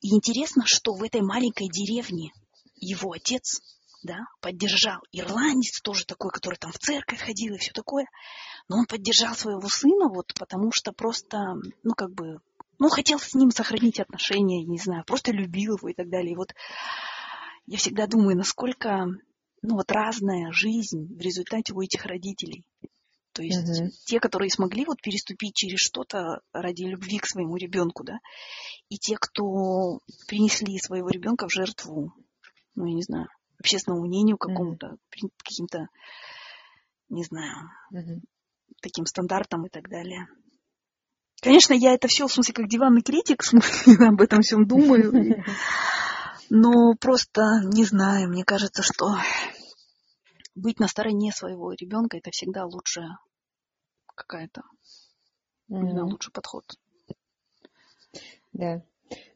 и интересно, что в этой маленькой деревне его отец да, поддержал. Ирландец тоже такой, который там в церковь ходил и все такое. Но он поддержал своего сына вот потому что просто, ну, как бы ну, хотел с ним сохранить отношения, не знаю, просто любил его и так далее. И вот я всегда думаю, насколько ну, вот разная жизнь в результате у этих родителей. То есть uh-huh. те, которые смогли вот переступить через что-то ради любви к своему ребенку, да, и те, кто принесли своего ребенка в жертву, ну, я не знаю, общественному мнению какому-то, uh-huh. каким-то, не знаю, uh-huh. таким стандартам и так далее. Конечно, я это все, в смысле, как диванный критик, в смысле, об этом всем думаю. Но просто не знаю, мне кажется, что быть на стороне своего ребенка это всегда лучшая какая-то, mm-hmm. лучший подход. Да.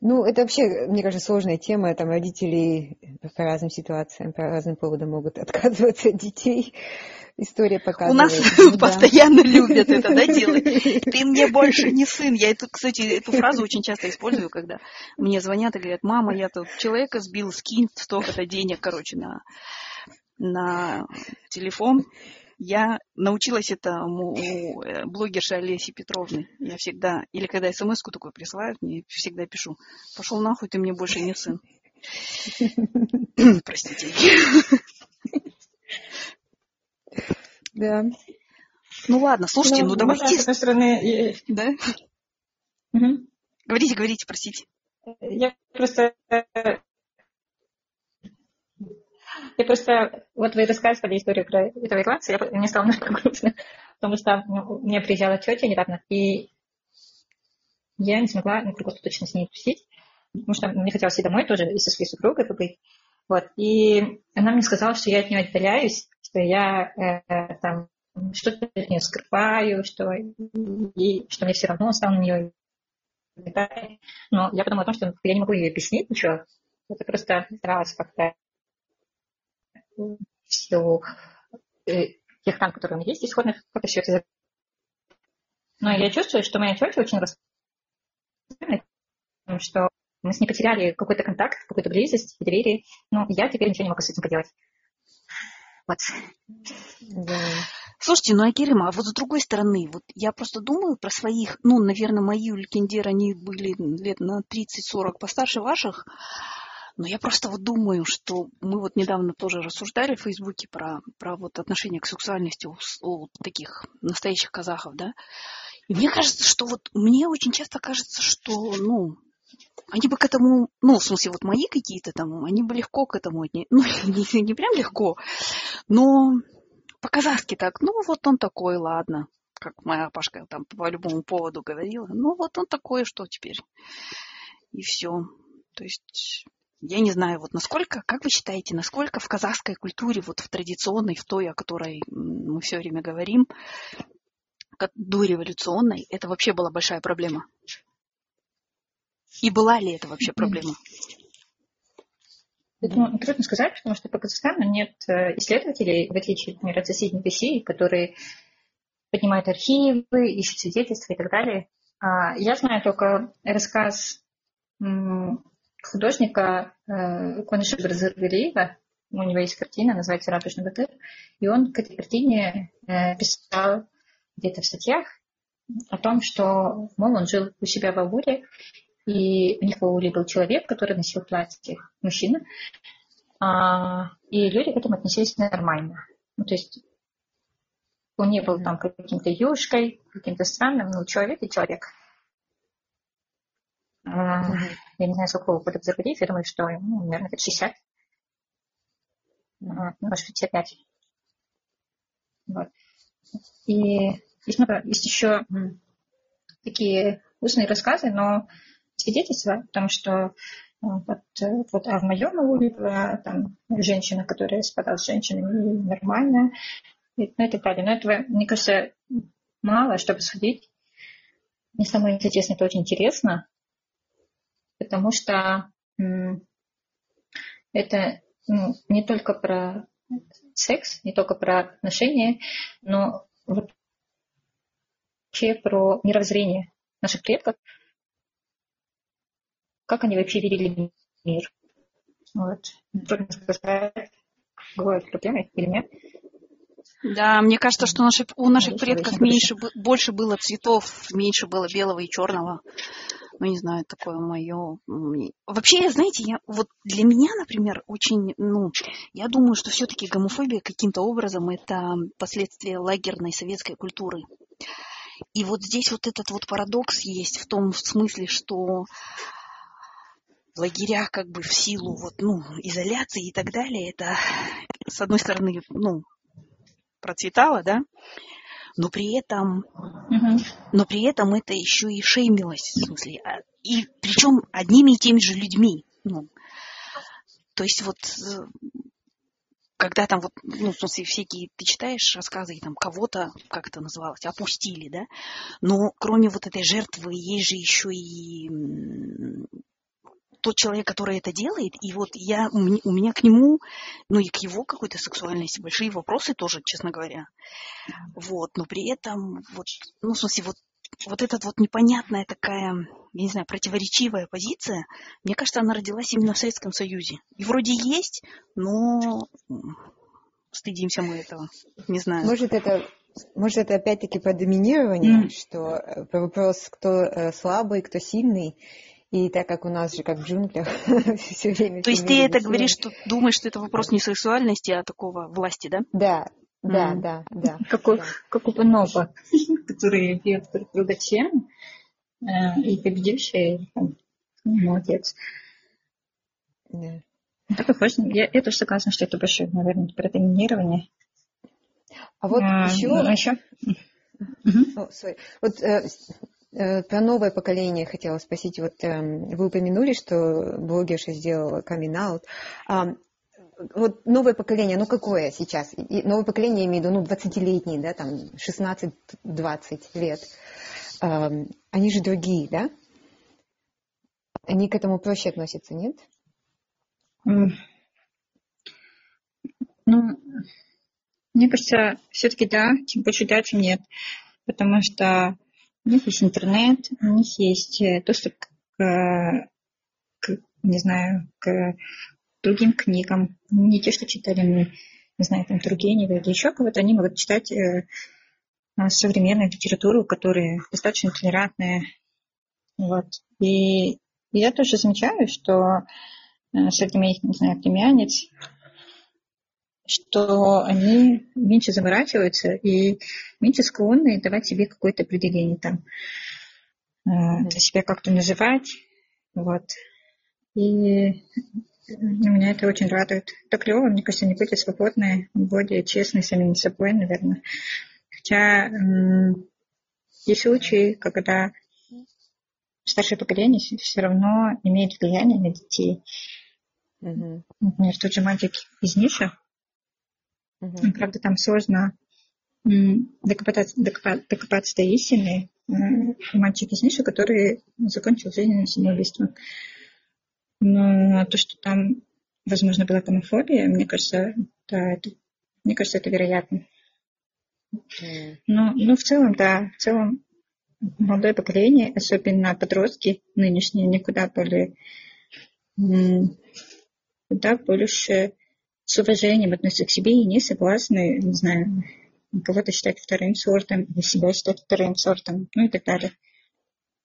Ну, это вообще, мне кажется, сложная тема. Там родители по разным ситуациям, по разным поводам могут отказываться от детей. История показывает. У нас да. постоянно любят это да, делать. Ты мне больше не сын. Я эту, кстати, эту фразу очень часто использую, когда мне звонят и говорят, мама, я тут человека сбил, скинь столько-то денег, короче, на, на телефон. Я научилась это у э, блогерши Олеси Петровны. Я всегда, или когда смс-ку такой присылают, мне всегда пишу, пошел нахуй, ты мне больше не сын. Простите. Да. Ну ладно, слушайте, ну, ну давайте. С одной стороны... Да? Угу. Говорите, говорите, простите. Я просто я просто, вот вы рассказывали историю про этого ирландца, я, мне стало немножко грустно, потому что ну, мне приезжала тетя недавно, и я не смогла ну, круглосуточно с ней тусить, потому что мне хотелось и домой тоже, и со своей супругой побыть. Вот. И она мне сказала, что я от нее отдаляюсь, что я э, там что-то от нее скрываю, что, и, что мне все равно стало на нее. Но я подумала о том, что я не могу ей объяснить ничего. Это просто старалась как-то в силу э, тех тем, которые у меня есть исходных, это Но я чувствую, что моя тетя очень расстроена, что мы с ней потеряли какой-то контакт, какую-то близость, доверие. Но я теперь ничего не могу с этим поделать. Вот. Слушайте, ну, Акирима, а вот с другой стороны, вот я просто думаю про своих, ну, наверное, мои Улькиндер, они были лет на 30-40 постарше ваших, но я просто вот думаю, что мы вот недавно тоже рассуждали в Фейсбуке про, про вот отношение к сексуальности у, у таких настоящих казахов, да, И мне кажется, что вот мне очень часто кажется, что, ну, они бы к этому, ну, в смысле, вот мои какие-то там, они бы легко к этому отнеслись. Ну, не, не прям легко, но по-казахски так, ну, вот он такой, ладно, как моя Пашка там по любому поводу говорила, ну, вот он такой, что теперь? И все. То есть я не знаю, вот насколько, как вы считаете, насколько в казахской культуре, вот в традиционной, в той, о которой мы все время говорим, дореволюционной, это вообще была большая проблема? И была ли это вообще проблема? Ну, трудно сказать, потому что по Казахстану нет э, исследователей, в отличие, например, от соседней России, которые поднимают архивы, ищут свидетельства и так далее. А, я знаю только рассказ художника э, Коныша Бразилиева, у него есть картина, называется «Радужный бутыль», и он к этой картине э, писал где-то в статьях о том, что, мол, он жил у себя в Ауле, и у них в Ауле был человек, который носил платье, мужчина, а, и люди к этому относились нормально. Ну, то есть он не был там каким-то юшкой, каким-то странным, но человек и человек. А, я не знаю, сколько года в Зарбарифе, я думаю, что ему, наверное, лет 60. Может, 55. Вот. И есть, много, есть еще такие устные рассказы, но свидетельства о том, что э, вот, э, вот а в моем ауле была там женщина, которая спала с женщинами нормально, и, ну и так далее. Но этого, мне кажется, мало, чтобы судить. Мне самое интересное, это очень интересно, потому что это ну, не только про секс, не только про отношения, но вообще про мировоззрение наших предков, как они вообще видели мир. Вот. Трудно сказать, бывают проблемы или нет. Да, мне кажется, что наши, у наших предков меньше, больше было цветов, меньше было белого и черного ну, не знаю, такое мое... Вообще, знаете, я, вот для меня, например, очень, ну, я думаю, что все-таки гомофобия каким-то образом это последствия лагерной советской культуры. И вот здесь вот этот вот парадокс есть в том смысле, что в лагерях как бы в силу вот, ну, изоляции и так далее, это, с одной стороны, ну, процветало, да, но при этом, угу. но при этом это еще и шеймилось, в смысле, а, и причем одними и теми же людьми. Ну, то есть вот э, когда там вот, ну, в смысле, всякие, ты читаешь рассказы, и там кого-то, как это называлось, опустили, да, но кроме вот этой жертвы есть же еще и тот человек, который это делает, и вот я, у меня к нему, ну и к его какой-то сексуальности большие вопросы тоже, честно говоря. Вот, но при этом, вот, ну, в смысле, вот, вот эта вот непонятная такая, я не знаю, противоречивая позиция, мне кажется, она родилась именно в Советском Союзе. И вроде есть, но стыдимся мы этого, не знаю. Может, это может, это опять-таки по доминированию, mm. что э, вопрос, кто э, слабый, кто сильный, и так как у нас же как в джунглях все время... То есть ты это говоришь, что думаешь, что это вопрос не сексуальности, а такого власти, да? Да, да, да, да. Как у, Панова, который бьет трудачем э, и победивший, молодец. Да. Это похоже, я, я тоже согласна, что это больше, наверное, про доминирование. А вот а, еще... А еще? Угу. Oh, sorry. Вот Э, про новое поколение хотела спросить. Вот эм, вы упомянули, что блогерша сделала камин -аут. Вот новое поколение, ну какое сейчас? И новое поколение, я имею в виду, ну 20-летние, да, там 16-20 лет. Они же другие, да? Они к этому проще относятся, нет? Ну, мне кажется, все-таки да, чем больше да, чем нет. Потому что у них есть интернет, у них есть э, доступ к, к не знаю, к другим книгам. Не те, что читали мы, не знаю, там Тургенева или еще кого-то, они могут читать э, современную литературу, которая достаточно толерантная. Вот. И я тоже замечаю, что э, среди моих, не знаю, племянниц что они меньше заморачиваются и меньше склонны давать себе какое-то определение там, э, для себя как-то называть. Вот. И меня это очень радует. Это клево, мне кажется, они были свободные, более честные самими собой, наверное. Хотя есть случаи, когда старшее поколение все равно имеет влияние на детей. Mm-hmm. Например, тот же мальчик из Ниша. Mm-hmm. Правда, там сложно докопаться, докопаться, докопаться до истины. Мальчик из Ниши, который закончил жизнь самоубийством. Но то, что там, возможно, была гомофобия, мне кажется, да, это, мне кажется, это вероятно. Но, но в целом, да, в целом молодое поколение, особенно подростки нынешние, никуда более куда больше с уважением относятся к себе и не согласны, не знаю, кого-то считать вторым сортом, или себя считать вторым сортом, ну и так далее.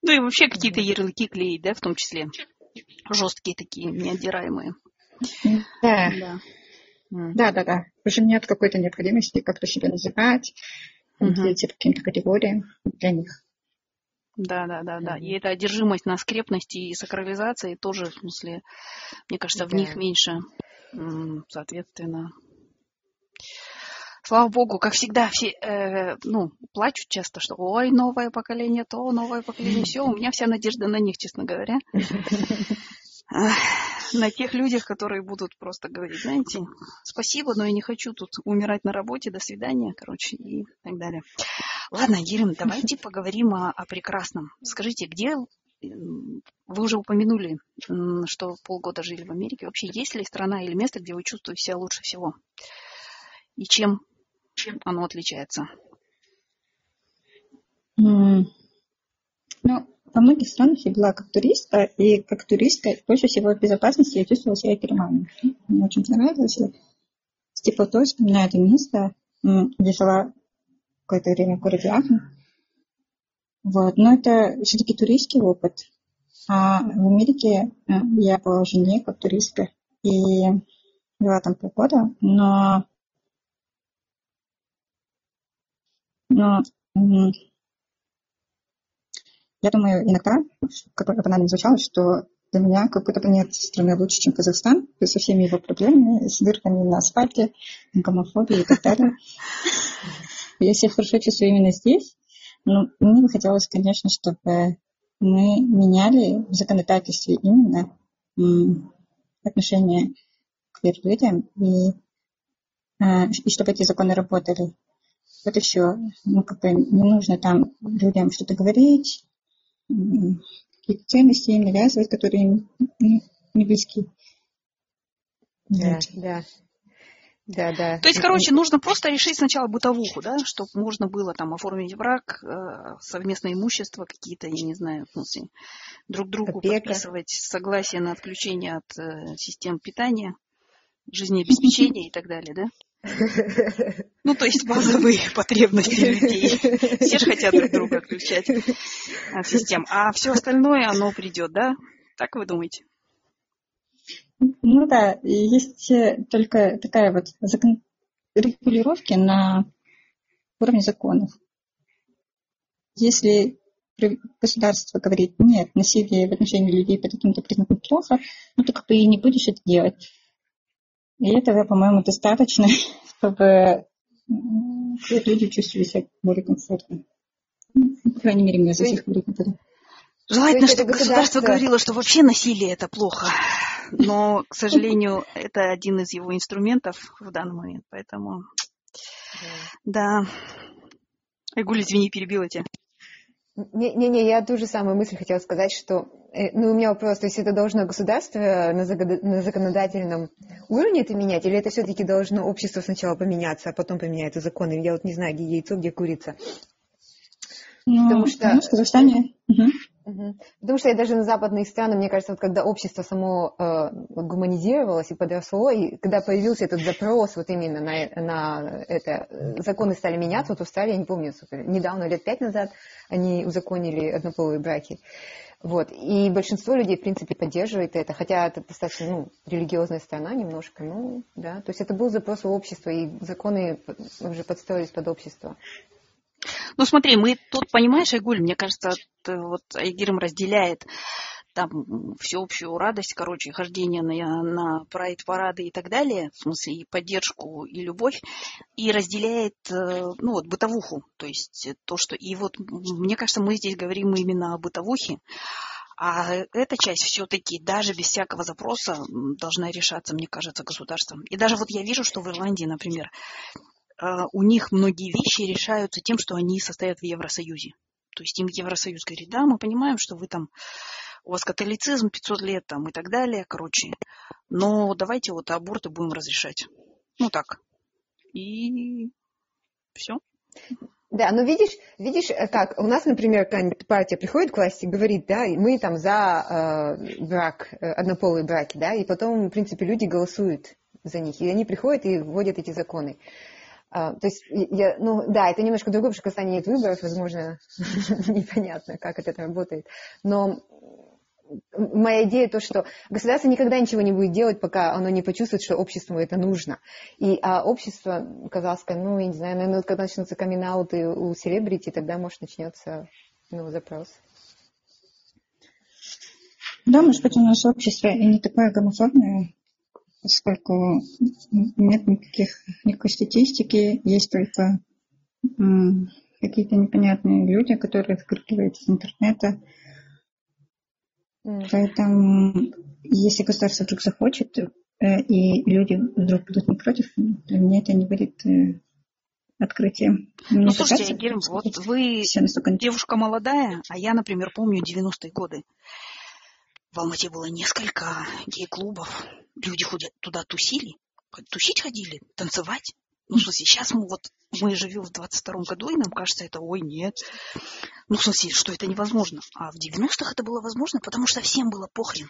Ну и вообще какие-то ярлыки клеить, да, в том числе. Жесткие такие, неотдираемые. Да. Да. Да, да, да. Уже нет какой-то необходимости как-то себя называть, угу. по каким-то категориям для них. Да, да, да, да. И эта одержимость на скрепности и сакрализации тоже, в смысле, мне кажется, в да. них меньше, соответственно. Слава богу, как всегда, все, э, ну, плачут часто, что ой, новое поколение то, новое поколение все. У меня вся надежда на них, честно говоря. на тех людях, которые будут просто говорить, знаете, спасибо, но я не хочу тут умирать на работе, до свидания, короче, и так далее. Ладно, Елена, давайте поговорим о, о прекрасном. Скажите, где вы уже упомянули, что полгода жили в Америке. Вообще, есть ли страна или место, где вы чувствуете себя лучше всего? И чем, чем оно отличается? Mm. Ну, во многих странах я была как туристка, и как туристка больше всего в безопасности я чувствовала себя переманной. Мне очень понравилось. С теплотой вспоминаю это место, где жила какое-то время в городе Ахен. Вот. Но это все-таки туристский опыт. А в Америке э, я была уже не как туристка и была там полгода, но, но я думаю, иногда, как бы банально звучало, что для меня как будто бы нет страны лучше, чем Казахстан, со всеми его проблемами, с дырками на асфальте, гомофобией и так далее. Я себя хорошо чувствую именно здесь, но мне бы хотелось, конечно, чтобы мы меняли в законодательстве именно отношение к людям и, а, и чтобы эти законы работали. Вот и все. Ну, как бы не нужно там людям что-то говорить, какие-то ценности им навязывать, которые им не близки. Да, да. Да, да. То есть, короче, нужно просто решить сначала бытовуху, да, чтобы можно было там оформить брак, э, совместное имущество какие-то, я не знаю, смысле, друг другу Опека. подписывать согласие на отключение от э, систем питания, жизнеобеспечения и так далее, да? Ну, то есть базовые потребности людей. Все же хотят друг друга отключать от систем. А все остальное, оно придет, да? Так вы думаете? Ну да, есть э, только такая вот закон... регулировки на уровне законов. Если государство говорит, нет, насилие в отношении людей по таким-то признакам плохо, ну как бы и не будешь это делать. И этого, по-моему, достаточно, чтобы люди чувствовали себя более комфортно. По крайней мере, мне за всех буду. Желательно, чтобы государство говорило, что вообще насилие это плохо. Но, к сожалению, это один из его инструментов в данный момент. Поэтому, да. Айгуль, извини, перебила тебя. Не-не, я ту же самую мысль хотела сказать, что, э, ну, у меня вопрос, то есть это должно государство на, на законодательном уровне это менять, или это все-таки должно общество сначала поменяться, а потом поменяются законы? Я вот не знаю, где яйцо, где курица. Ну, Потому что... Ну, в Казахстане... Угу. Потому что я даже на западные страны, мне кажется, вот когда общество само э, гуманизировалось и подросло, и когда появился этот запрос вот именно на, на это, законы стали меняться, вот в Австралии, я не помню, недавно, лет пять назад, они узаконили однополые браки. Вот. И большинство людей, в принципе, поддерживает это, хотя это достаточно ну, религиозная страна немножко, ну, да. То есть это был запрос у общества, и законы уже подстроились под общество. Ну, смотри, мы тут, понимаешь, Айгуль, мне кажется, вот Айгирим разделяет там всеобщую радость, короче, хождение на, на прайд-парады и так далее, в смысле и поддержку, и любовь, и разделяет, э, ну вот, бытовуху, то есть то, что... И вот, мне кажется, мы здесь говорим именно о бытовухе, а эта часть все-таки даже без всякого запроса должна решаться, мне кажется, государством. И даже вот я вижу, что в Ирландии, например, э, у них многие вещи решаются тем, что они состоят в Евросоюзе. То есть им Евросоюз говорит, да, мы понимаем, что вы там у вас католицизм 500 лет там и так далее, короче. Но давайте вот аборты будем разрешать. Ну так. И все. Да, но видишь, видишь, э, как у нас, например, какая-нибудь партия приходит к власти и говорит, да, мы там за э, брак, э, однополые браки, да, и потом, в принципе, люди голосуют за них, и они приходят и вводят эти законы. А, то есть, я, ну да, это немножко другое, потому что в Казахстане нет выборов, возможно, непонятно, как это работает. Но моя идея то, что государство никогда ничего не будет делать, пока оно не почувствует, что обществу это нужно. И а общество казахское, ну, я не знаю, наверное, когда начнутся камин у селебрити, тогда, может, начнется ну, запрос. Да, может быть, у нас общество и не такое гомофобное, поскольку нет никаких, никакой статистики, есть только какие-то непонятные люди, которые выкрикивают из интернета, Поэтому, если государство вдруг захочет, э, и люди вдруг будут не против, для меня это не будет э, открытием. Мне ну, слушайте, Герм, вот вы девушка молодая, а я, например, помню 90-е годы. В Алмате было несколько гей-клубов. Люди туда тусили, тусить ходили, танцевать. Ну, в сейчас мы вот, мы живем в 22 году, и нам кажется это, ой, нет. Ну, в смысле, что это невозможно. А в 90-х это было возможно, потому что всем было похрен.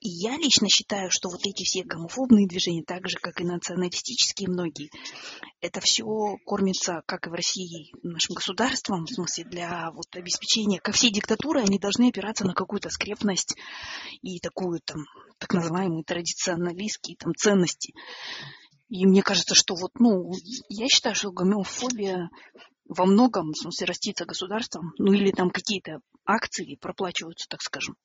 И я лично считаю, что вот эти все гомофобные движения, так же, как и националистические многие, это все кормится, как и в России, нашим государством, в смысле для вот обеспечения, как все диктатуры, они должны опираться на какую-то скрепность и такую там, так называемые традиционалистские там ценности. И мне кажется, что вот, ну, я считаю, что гомеофобия во многом, в смысле, растится государством, ну или там какие-то акции проплачиваются, так скажем.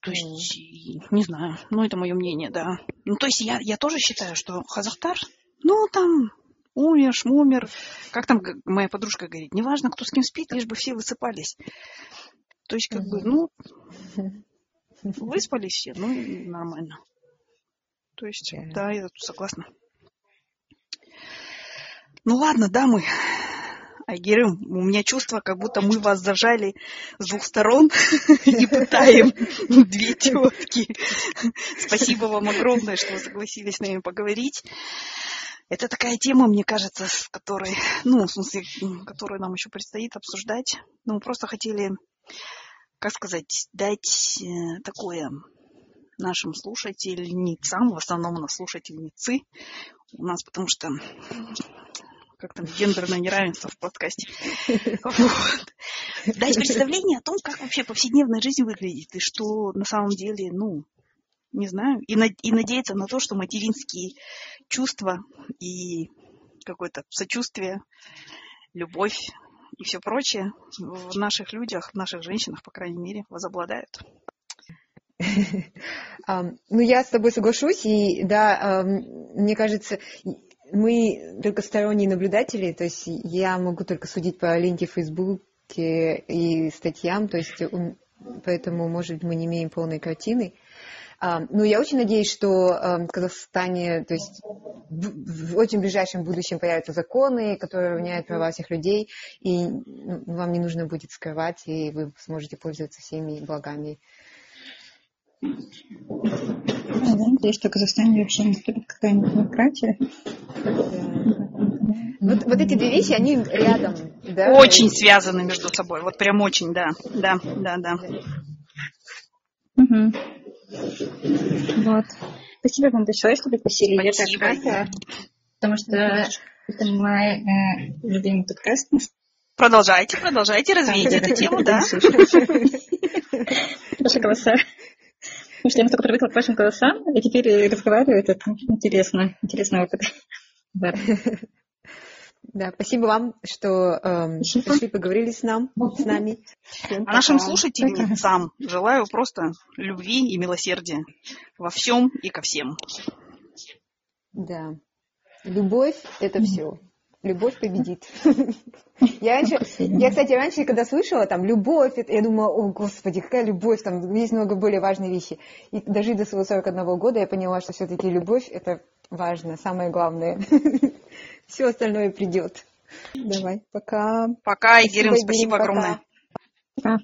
То есть, mm. не знаю, ну это мое мнение, да. Ну то есть я, я тоже считаю, что Казахтар, ну там умер, шмумер, как там моя подружка говорит, неважно, кто с кем спит, лишь бы все высыпались. То есть как mm-hmm. бы, ну, выспались все, ну нормально. То есть, yeah. да, я тут согласна. Ну ладно, дамы, Айгерим, у меня чувство, как будто мы вас зажали с двух сторон и пытаем две тетки. Спасибо вам огромное, что вы согласились с нами поговорить. Это такая тема, мне кажется, с которой, ну, в смысле, которую нам еще предстоит обсуждать. Ну, мы просто хотели, как сказать, дать э, такое нашим слушательницам, в основном у нас слушательницы, у нас потому что как там, гендерное неравенство в подкасте. Вот. Дать представление о том, как вообще повседневная жизнь выглядит, и что на самом деле, ну, не знаю, и, и надеяться на то, что материнские чувства и какое-то сочувствие, любовь и все прочее в наших людях, в наших женщинах, по крайней мере, возобладают. Ну, я с тобой соглашусь, и да, мне кажется, мы только сторонние наблюдатели, то есть я могу только судить по ленте в Фейсбуке и статьям, то есть поэтому, может быть, мы не имеем полной картины. Но я очень надеюсь, что в Казахстане, то есть в очень ближайшем будущем появятся законы, которые равняют права всех людей, и ну, вам не нужно будет скрывать, и вы сможете пользоваться всеми благами Надеюсь, что в Казахстане вообще наступит какая-нибудь демократия. Вот, вот эти две вещи, они рядом. Да? Очень связаны между собой. Вот прям очень, да. Да, да, да. Угу. Вот. Спасибо вам большое, что пригласили. Спасибо. Потому что это мой э, любимый подкаст. Продолжайте, продолжайте развить эту тему, да. Ваши голоса. Потому что я настолько привыкла к вашим голосам, и теперь разговариваю, это интересно, интересный опыт. Да, спасибо вам, что э, пришли, поговорили с, нам, с нами. Всем а нашим слушательницам желаю просто любви и милосердия во всем и ко всем. Да. Любовь – это все. Любовь победит. Я раньше, я, кстати, раньше, когда слышала там любовь, я думала, о, господи, какая любовь, там есть много более важные вещи. И дожить до своего 41 года я поняла, что все-таки любовь – это важно, самое главное. Все остальное придет. Давай, пока. Пока, Игорь, спасибо, спасибо огромное. Пока.